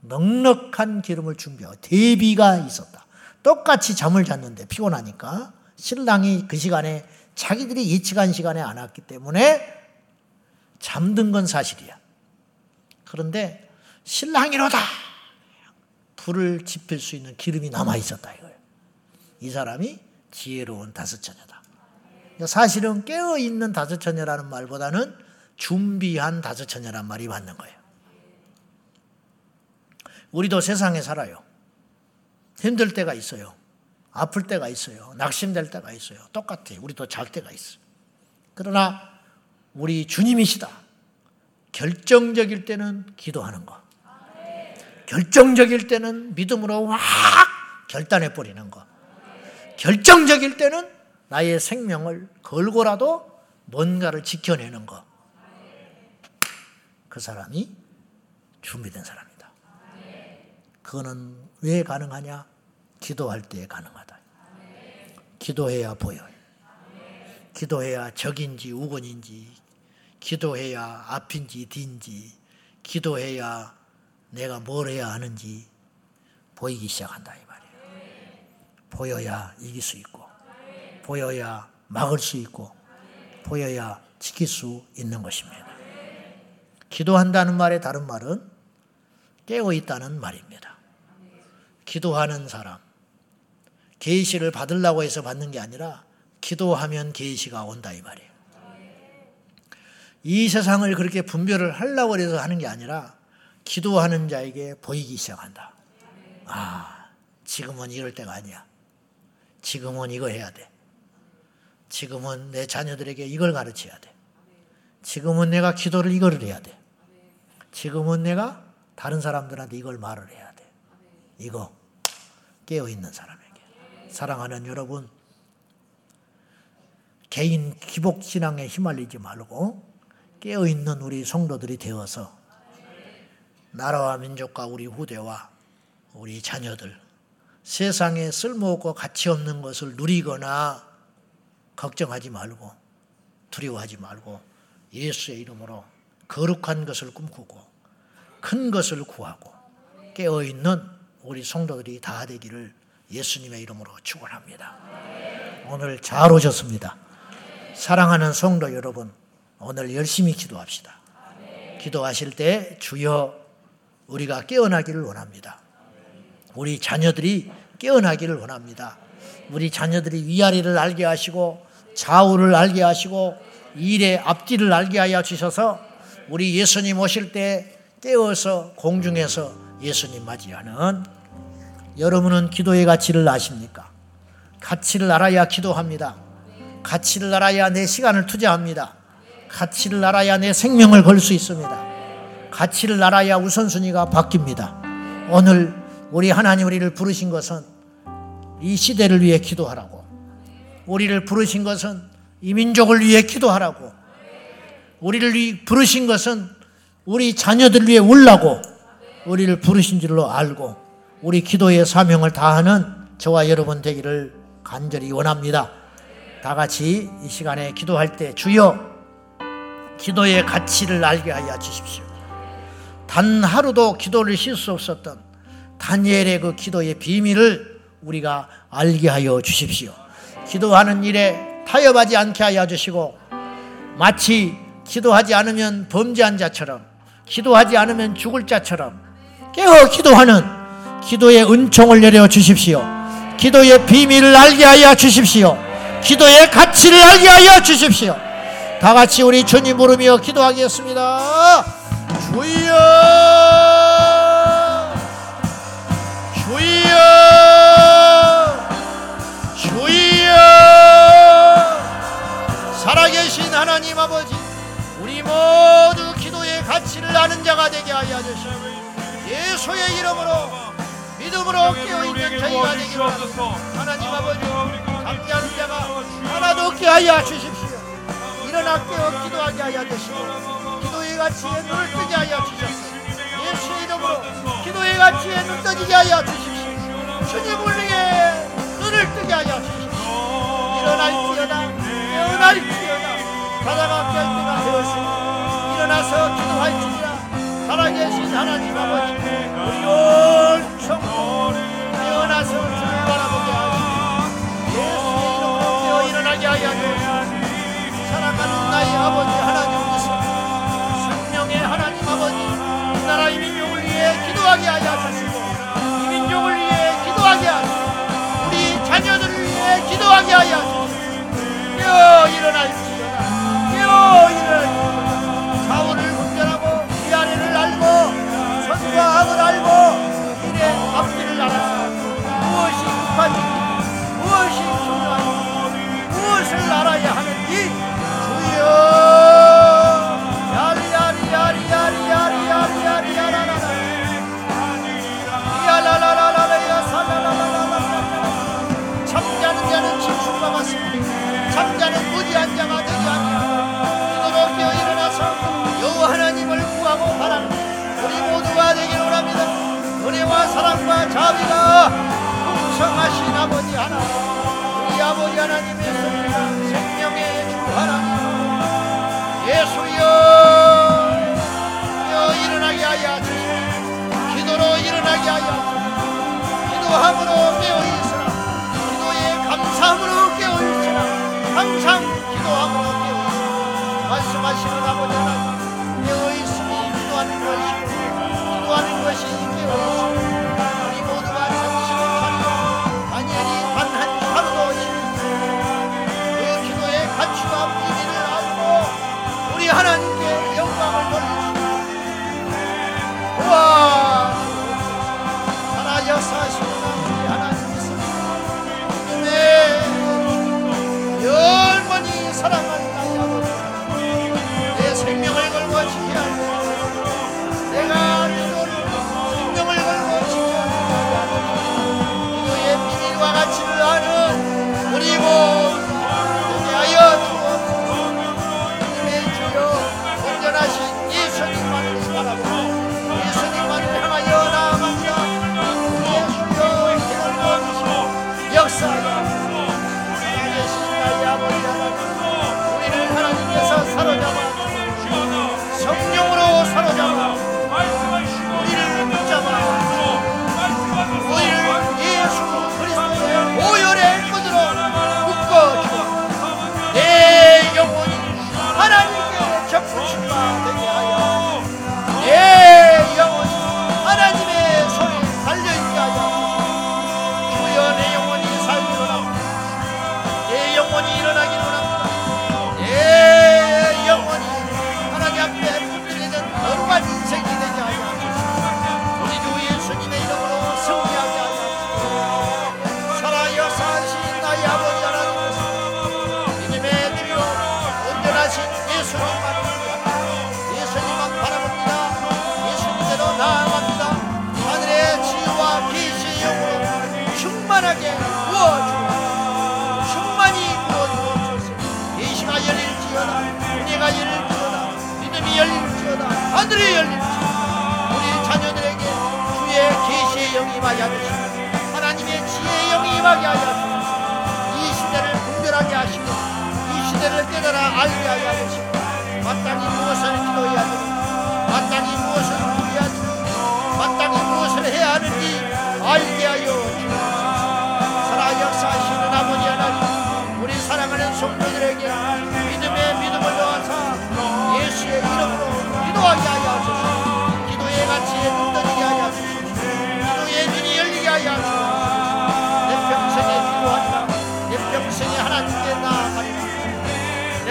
넉넉한 기름을 준비하고 대비가 있었다. 똑같이 잠을 잤는데 피곤하니까 신랑이 그 시간에 자기들이 예측한 시간에 안 왔기 때문에 잠든 건 사실이야. 그런데 신랑이로다 불을 지필 수 있는 기름이 남아 있었다 이거예요. 이 사람이 지혜로운 다섯 처녀다. 사실은 깨어 있는 다섯 처녀라는 말보다는 준비한 다섯 처녀란 말이 맞는 거예요. 우리도 세상에 살아요. 힘들 때가 있어요. 아플 때가 있어요. 낙심될 때가 있어요. 똑같아요. 우리도 잘 때가 있어요. 그러나 우리 주님이시다. 결정적일 때는 기도하는 거. 결정적일 때는 믿음으로 확 결단해 버리는 거. 결정적일 때는 나의 생명을 걸고라도 뭔가를 지켜내는 거. 그 사람이 준비된 사람이다. 그거는 왜 가능하냐? 기도할 때 가능하다. 기도해야 보여요. 기도해야 적인지 우건인지, 기도해야 앞인지 뒤인지, 기도해야 내가 뭘 해야 하는지 보이기 시작한다 이 말이에요. 보여야 이길 수 있고, 보여야 막을 수 있고, 보여야 지킬 수 있는 것입니다. 기도한다는 말의 다른 말은 깨어 있다는 말입니다. 기도하는 사람, 계시를 받으려고 해서 받는 게 아니라 기도하면 계시가 온다 이 말이에요. 이 세상을 그렇게 분별을 하려고 해서 하는 게 아니라 기도하는 자에게 보이기 시작한다. 아, 지금은 이럴 때가 아니야. 지금은 이거 해야 돼. 지금은 내 자녀들에게 이걸 가르쳐야 돼. 지금은 내가 기도를 이거를 해야 돼. 지금은 내가 다른 사람들한테 이걸 말을 해야 돼. 이거 깨어 있는 사람에게. 사랑하는 여러분, 개인 기복 신앙에 휘말리지 말고 깨어 있는 우리 성도들이 되어서 나라와 민족과 우리 후대와 우리 자녀들 세상에 쓸모없고 가치 없는 것을 누리거나 걱정하지 말고 두려워하지 말고 예수의 이름으로 거룩한 것을 꿈꾸고 큰 것을 구하고 깨어 있는 우리 성도들이 다 되기를 예수님의 이름으로 축원합니다. 오늘 잘 오셨습니다. 사랑하는 성도 여러분, 오늘 열심히 기도합시다. 기도하실 때 주여 우리가 깨어나기를 원합니다. 우리 자녀들이 깨어나기를 원합니다. 우리 자녀들이 위아래를 알게 하시고 좌우를 알게 하시고 일의 앞뒤를 알게 하여 주셔서 우리 예수님 오실 때 깨어서 공중에서 예수님 맞이하는 여러분은 기도의 가치를 아십니까? 가치를 알아야 기도합니다. 가치를 알아야 내 시간을 투자합니다. 가치를 알아야 내 생명을 걸 수 있습니다. 가치를 알아야 우선순위가 바뀝니다. 오늘 우리 하나님 우리를 부르신 것은 이 시대를 위해 기도하라고. 우리를 부르신 것은 이 민족을 위해 기도하라고. 우리를 부르신 것은 우리 자녀들 위해 울라고 우리를 부르신 줄로 알고 우리 기도의 사명을 다하는 저와 여러분 되기를 간절히 원합니다. 다 같이 이 시간에 기도할 때 주여 기도의 가치를 알게 하여 주십시오. 단 하루도 기도를 쉴 수 없었던 다니엘의 그 기도의 비밀을 우리가 알게 하여 주십시오. 기도하는 일에 타협하지 않게 하여 주시고 마치 기도하지 않으면 범죄한 자처럼 기도하지 않으면 죽을 자처럼 깨어 기도하는 기도의 은총을 내려 주십시오. 기도의 비밀을 알게 하여 주십시오. 기도의 가치를 알게 하여 주십시오. 다 같이 우리 주님 부르며 기도하겠습니다. 주여! 주여! 주여! 살아계신 하나님 아버지, 우리 모두 기도의 가치를 아는 자가 되게 하여 주시옵소서. 예수의 이름으로 믿음으로 깨어있는 저희가 되기를 하나님 아버지 잠자는 자가 하나도 없게 하여 주십시오. 일어나 깨어 기도하게 하여 주시고 기도의 가치에 눈을 뜨게 하여 주십시오. 예수의 이름으로 기도의 가치에 눈 떠지게 하여 주십시오. 주님 위에 눈을 뜨게 하여 주십시오. 일어날지어다. 깨어날지어다. 가다가 깰 때가 되었으니 일어나서 기도할지니라 살아계신 하나님 아버지 우리 온청 깨어나서 주를 바라보게 하시고 예수의 이름으로 깨어 일어나게 하여 주시고 사랑하는 나의 아버지 하나님께서 생명의 하나님 아버지 이 나라 이 민족을 위해 기도하게 하여 주시고 이 민족을 위해 기도하게 하시고 우리 자녀들을 위해 기도하게 하여 주시고 깨어 일어날지어다. 깨어 일어날지어다 악을 알고 일의 앞뒤를 알아서 무엇이 급한지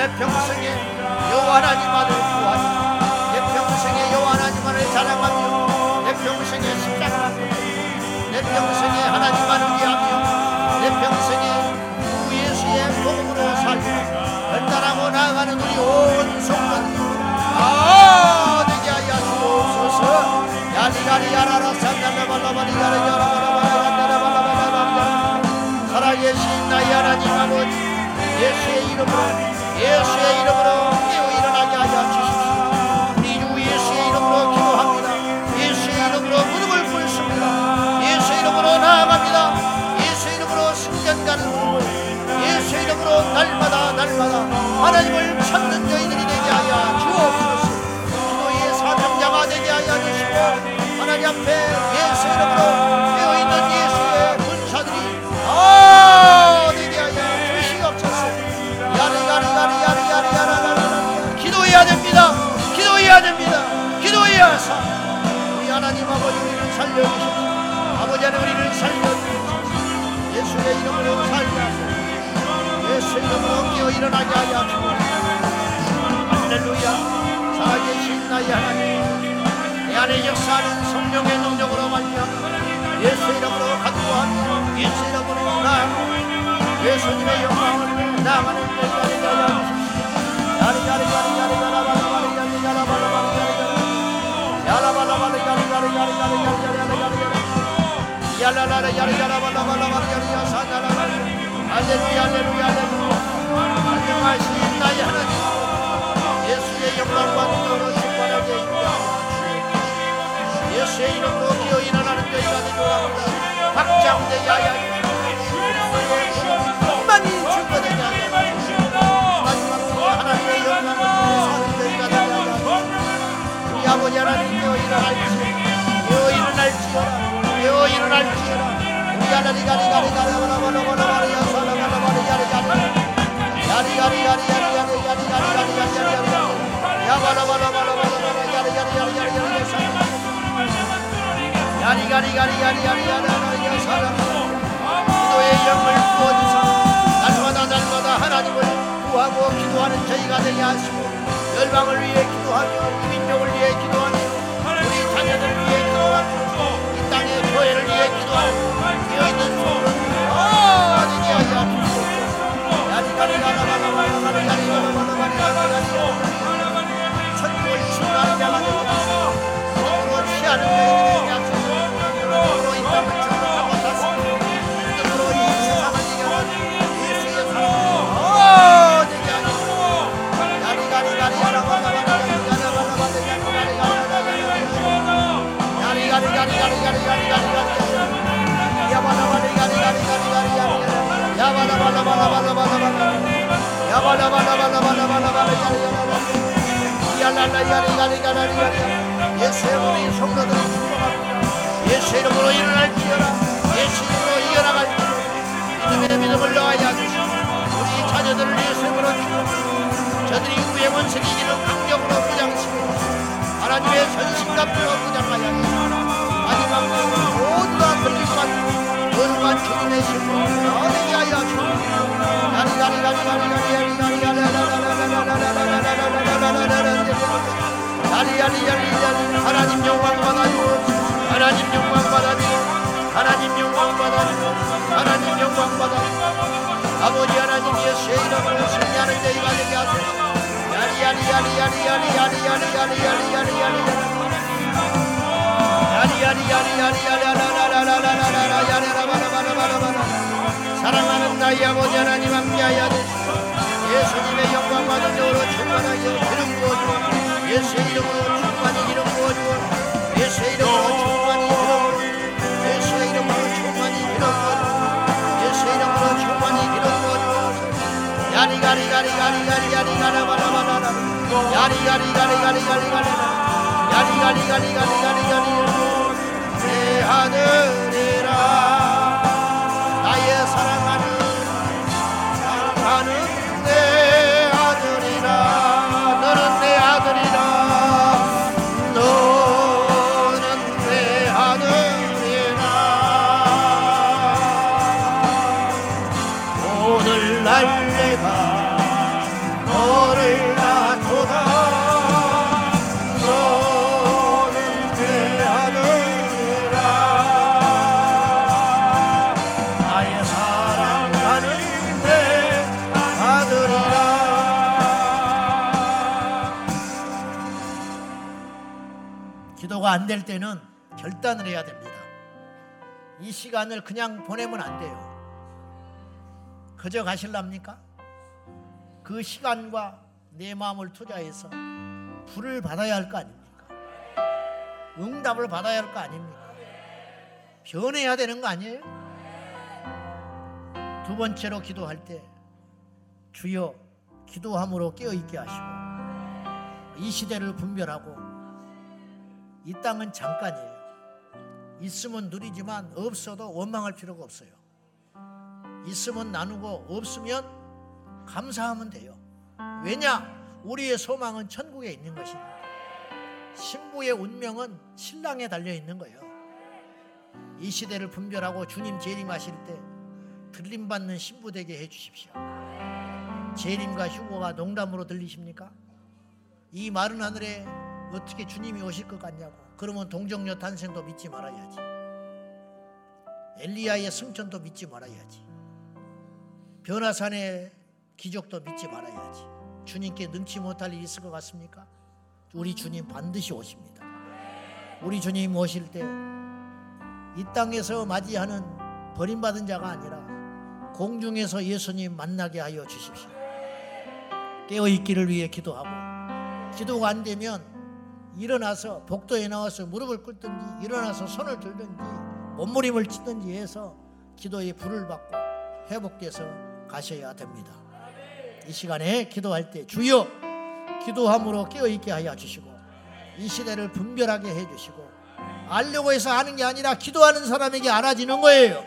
내 평생에 여호와 하나님만을 구하리라 내 평생에 여호와 하나님만을 자랑하며 내 평생에 십자가를 내 평생에 하나님만을 위하며 내 평생에 주 예수의 복음으로 살고 결단하고 나아가는 우리 온 성도들 아 되게 하여 주옵소서. 야리가리 야라라 산다라발라바리 야라야라바라바라바라바라바라. 살아계신 나의 하나님 아버지 예수의 이름으로 예수의 이름으로 깨어 일어나게 하여 주십시오. 우리 주 예수의 이름으로 기도합니다. 예수의 이름으로 무릎을 꿇습니다. 예수의 이름으로 나아갑니다. 예수의 이름으로 승전 가는 무릎을 예수의 이름으로 날마다 날마다 하나님을 찾는 저희들이 되게 하여 주옵소서. 기도의 사명자가 되게 하여 주시고 하나님 앞에 예수의 이름으로 깨어있는 예수 살려주십시오 아버지 하나님 우리를 살려주십시오 예수의 이름으로 하소서 예수의 이름으로 일어나게 하여 주옵소서 할렐루야. 살아계신 나의 하나님 내 안에 역사하는 성령의 능력으로 말미암아 예수의 이름으로 간구하며 예수의 이름으로 나아가고 예수님의 영광을 나아가는 때가 되게 하여 주십시오 야리야리야리야리야라바라바리야리야라바라바리야리야라 야라바라바리야리야리야리야리야리야리야리야리 야라라라 야리야라바라바라바리야리야 사나라바리 할렐루야 할렐루야 할렐루야 하신 나의 하나님 예수의 영광과 능력으로 충만하게 인도하여 예수의 이름으로 기어 일어나는 저희가 되도록 합니다 확장되게 하여 많이 주거든요 마지막으로 하나님의 영광을 사는 저희가 되게 하여 우리 아버지 하나님 되어 일어날지 되어 일어날지어라 되어 일어날지어라 우리 하나님 가리 가리 가리 가라 바라 바라 바라 야사라 바라 바라 야리 야리 야리 야리 야리 야리 야리 야리 야리 야리 야리 야리 야리 야리 야 바라 바라 바라 바라 바라 yalalara yara yara bala bala bala yara yara sanala Hallelujah hallelujah hallelujah 하나님 말씀이 나의 하나님 예수의 영광과 능력으로 심판하게 있다 예수의 이름으로 기어 일어나는 저희가 되기원합니다 박장대 야야 만이 증거되냐 마지막으로 하나님의 영광을 사는 저희가 되기원합니다 우리 아버지 하나님 기어 일어날지 기어 일어날지어라. 기도의 영을 부어주사 날마다 날마다 하나님을 구하고 기도하는 저희가 되게 하시고 열방을 위해 기도하며 우리 민족을 위해 기도하며 우리 자녀들을 위해 기도하며 하나님의 선신갑주로 무 사랑하는 나의 아버지 하나님 함께하여 주시고 예수님의 영광과 능력으로 충만하게 기름 부어주고 예수의 이름으로 충만 충만히 기름 부어주어 예수의 이름으로 충만히 기름 부어 예수의 이름으로 충만히 기름 부어 예수의 이름으로 충만히 기름 부어 야리 가리 가리 가리 가리 가리 가라 바라 바라 야리 가리 가리 가리 가리 가리 야리 가리 가리 가리 가리 가리 내 하늘이라. 나의 사랑 될 때는 결단을 해야 됩니다. 이 시간을 그냥 보내면 안 돼요. 그저 가실랍니까? 그 시간과 내 마음을 투자해서 불을 받아야 할 거 아닙니까? 응답을 받아야 할 거 아닙니까? 변해야 되는 거 아니에요? 두 번째로 기도할 때 주여 기도함으로 깨어 있게 하시고 이 시대를 분별하고 이 땅은 잠깐이에요. 있으면 누리지만 없어도 원망할 필요가 없어요. 있으면 나누고 없으면 감사하면 돼요. 왜냐? 우리의 소망은 천국에 있는 것이니까. 신부의 운명은 신랑에 달려 있는 거예요. 이 시대를 분별하고 주님 재림하실 때 들림 받는 신부 되게 해 주십시오. 재림과 휴거가 농담으로 들리십니까? 이 마른 하늘에 어떻게 주님이 오실 것 같냐고. 그러면 동정녀 탄생도 믿지 말아야지. 엘리야의 승천도 믿지 말아야지. 변화산의 기적도 믿지 말아야지. 주님께 능치 못할 일이 있을 것 같습니까? 우리 주님 반드시 오십니다. 우리 주님 오실 때 이 땅에서 맞이하는 버림받은 자가 아니라 공중에서 예수님 만나게 하여 주십시오. 깨어 있기를 위해 기도하고 기도가 안 되면 일어나서 복도에 나와서 무릎을 꿇든지 일어나서 손을 들든지 몸부림을 치든지 해서 기도의 불을 받고 회복돼서 가셔야 됩니다. 이 시간에 기도할 때 주여 기도함으로 깨어 있게 하여 주시고 이 시대를 분별하게 해 주시고 알려고 해서 하는 게 아니라 기도하는 사람에게 알아지는 거예요.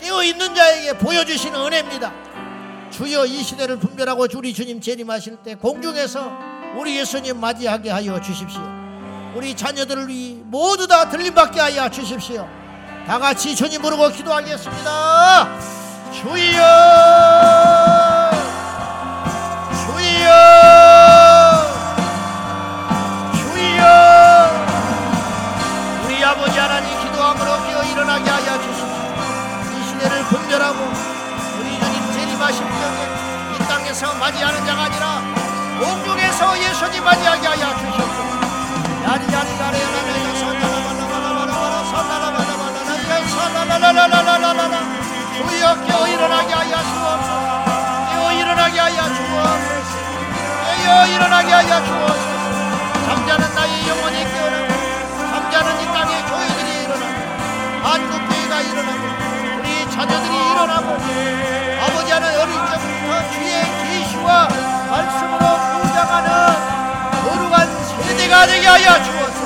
깨어 있는 자에게 보여주시는 은혜입니다. 주여 이 시대를 분별하고 우리 주님 재림하실 때 공중에서 우리 예수님 맞이하게 하여 주십시오. 우리 자녀들을 위 모두 다 들림받게 하여 주십시오. 다 같이 주님 부르고 기도하겠습니다. 주여 주여 아버지 하나님 기도함으로 깨어 일어나게 하여 주십시오. 이 시대를 분별하고 우리 주님 재림하실 때에 이 땅에서 맞이하는 자가 아니라 공중에 서 예수님 맞이하게 하여 산나라라라라라라라 주여 깨어 일어나게 하여 주옵소서 깨어 일어나게 하여 주옵소서 깨어 일어나게 하여 주옵소서 잠자는 나의 영혼이 깨어나고 잠자는 이 땅의 교회들이 일어나고 한국교회가 일어나고 우리 자녀들이 일어나고 아버지 하나님 어린 적부터 주의 계시와 말씀으로 부장하는 거룩한 세대가 되게 하여 주옵소서.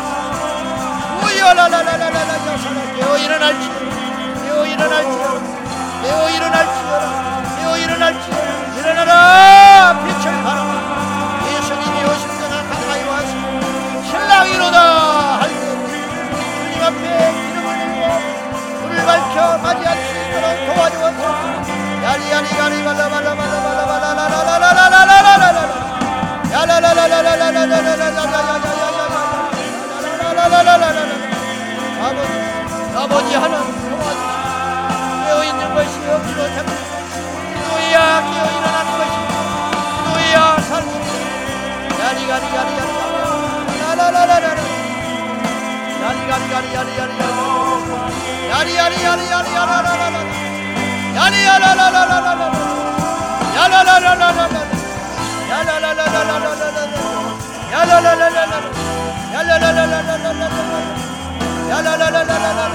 주여 라라라라라라 여사라 깨어 일어날지 깨어 일어날지 깨어 일어날지 깨어 일어날지 일어나라 빛을 바라봐 예수님이 오실 때가 가까이 와서 신랑이로다 할때 주님 앞에 기름을 들고 불을 밝혀 맞이할 수 있도록 도와주옵소서 야리야리 야리 발라 발라 발라 발라 발라 라라라라라라라라라라 아버지, 하나님 깨어 있는 것이 없이도 됩니다. 기도해야 깨어 일어나는 것이 기도해야 살수 야리가리 야리야리 야라라라라라 야리가리 야리야리 야리야리 야리야리 야리야리 야라라라라 야리야라라라라라라 야라라라라라라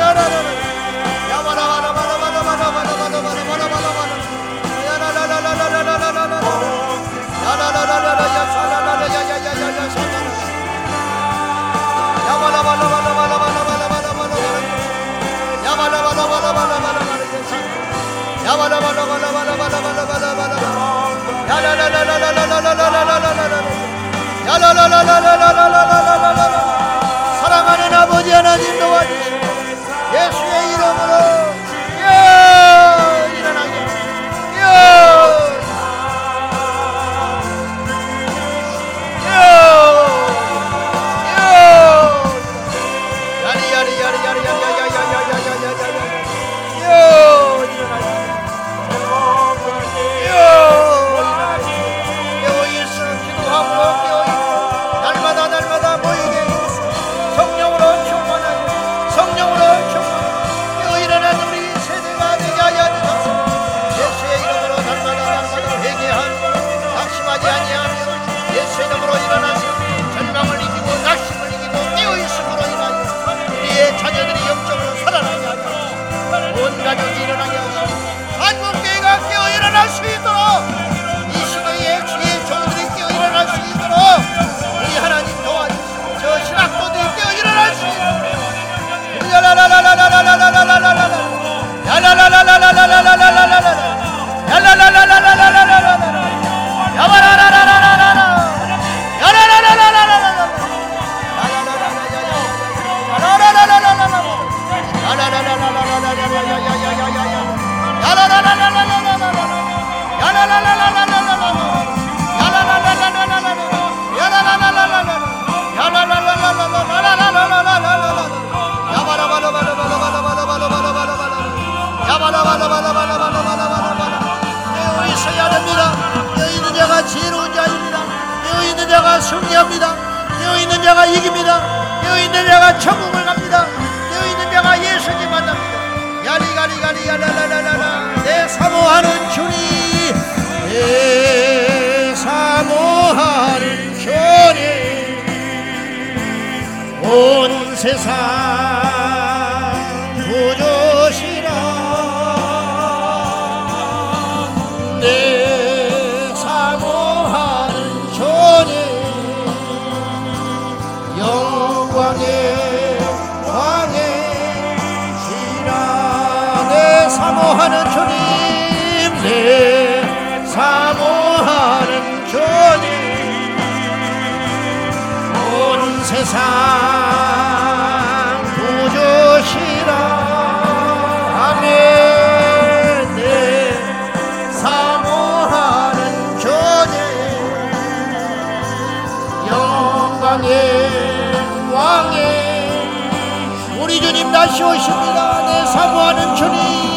야라라라라라라라 사랑하는 아버지 하나님 도와주시고 예수의 이름으로 승리합니다. 여기 있는 자가 이깁니다. 여기 있는 자가 천국을 갑니다. 여기 있는 자가 예수님 만납니다. 야리가리가리 야라라라라라 내 사모하는 주님 내 사모하는 주님 온 세상 사모하는 주님 내 사모하는 주님. 온 세상 영광의 왕의 우리 주님 다시 오십니다. 내 사모하는 주님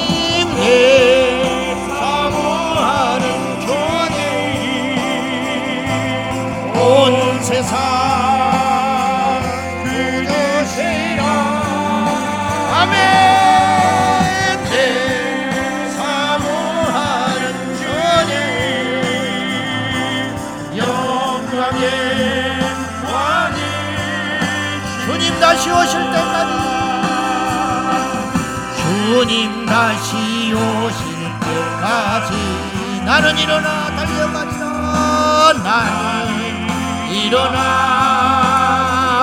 다시 오실 때까지. 주님 다시 때까지. 나는 일어나 달려가리라 나는 일어나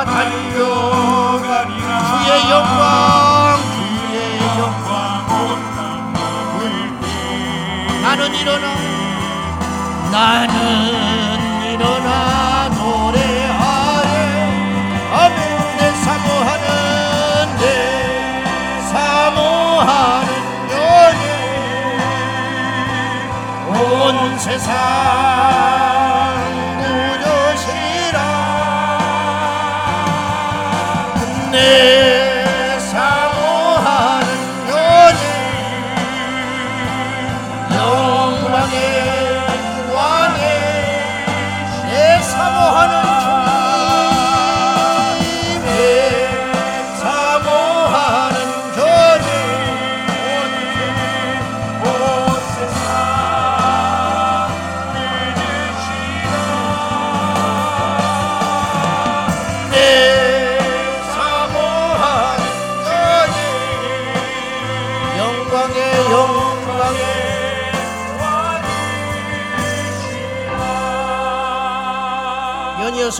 달려가리라. 주의 영광 주의 영광. 나는 일어나 나는 일어나 세상 구주시라. 내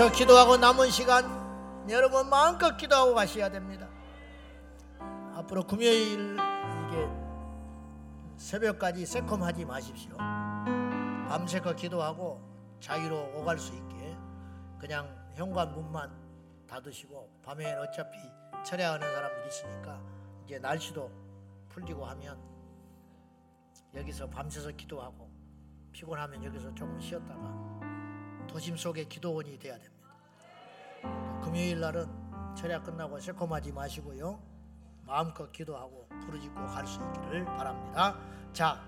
여기서 기도하고 남은 시간 여러분 마음껏 기도하고 가셔야 됩니다. 앞으로 금요일 이게 새벽까지 새콤하지 마십시오. 밤새껏 기도하고 자유로 오갈 수 있게 그냥 현관 문만 닫으시고 밤에는 어차피 철야하는 사람들이 있으니까 이제 날씨도 풀리고 하면 여기서 밤새서 기도하고 피곤하면 여기서 조금 쉬었다가 도심 속의 기도원이 돼야 됩니다. 금요일 날은 철야 끝나고 새콤하지 마시고요. 마음껏 기도하고 부르짖고 갈 수 있기를 바랍니다. 자,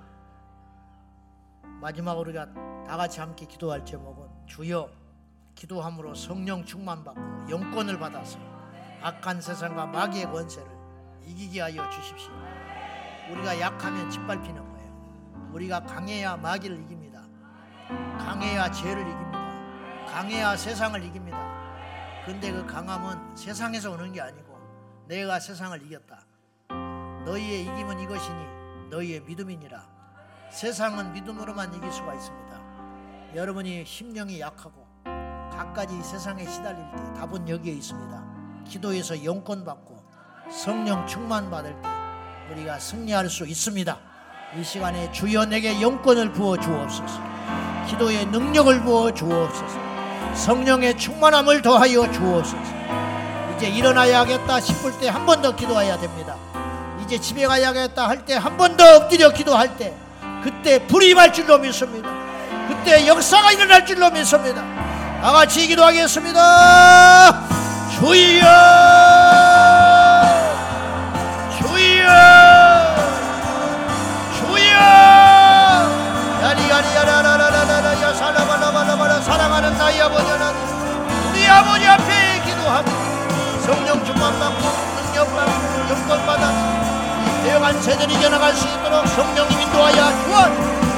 마지막으로 우리가 다 같이 함께 기도할 제목은 주여 기도함으로 성령 충만 받고 영권을 받아서 악한 세상과 마귀의 권세를 이기게 하여 주십시오. 우리가 약하면 짓밟히는 거예요. 우리가 강해야 마귀를 이깁니다. 강해야 죄를 이깁니다. 강해야 세상을 이깁니다. 근데 그 강함은 세상에서 오는 게 아니고 내가 세상을 이겼다. 너희의 이김은 이것이니 너희의 믿음이니라. 세상은 믿음으로만 이길 수가 있습니다. 여러분이 심령이 약하고 갖가지 세상에 시달릴 때 답은 여기에 있습니다. 기도에서 영권 받고 성령 충만 받을 때 우리가 승리할 수 있습니다. 이 시간에 주여 내게 영권을 부어 주옵소서. 기도의 능력을 부어 주옵소서. 성령의 충만함을 더하여 주옵소서. 이제 일어나야겠다 싶을 때 한 번 더 기도해야 됩니다. 이제 집에 가야겠다 할 때 한 번 더 엎드려 기도할 때 그때 불이 임할 줄로 믿습니다. 그때 역사가 일어날 줄로 믿습니다. 다 같이 기도하겠습니다. 주여, 주여, 주여. 살라발라발라발라 사랑하는 나의 아버지 하나님, 우리 아버지 앞에 기도하며 성령 충만 받고 능력 받고 영권 받아 대영한 세대를 이겨나갈 수 있도록 성령님 인도하여 주옵소서.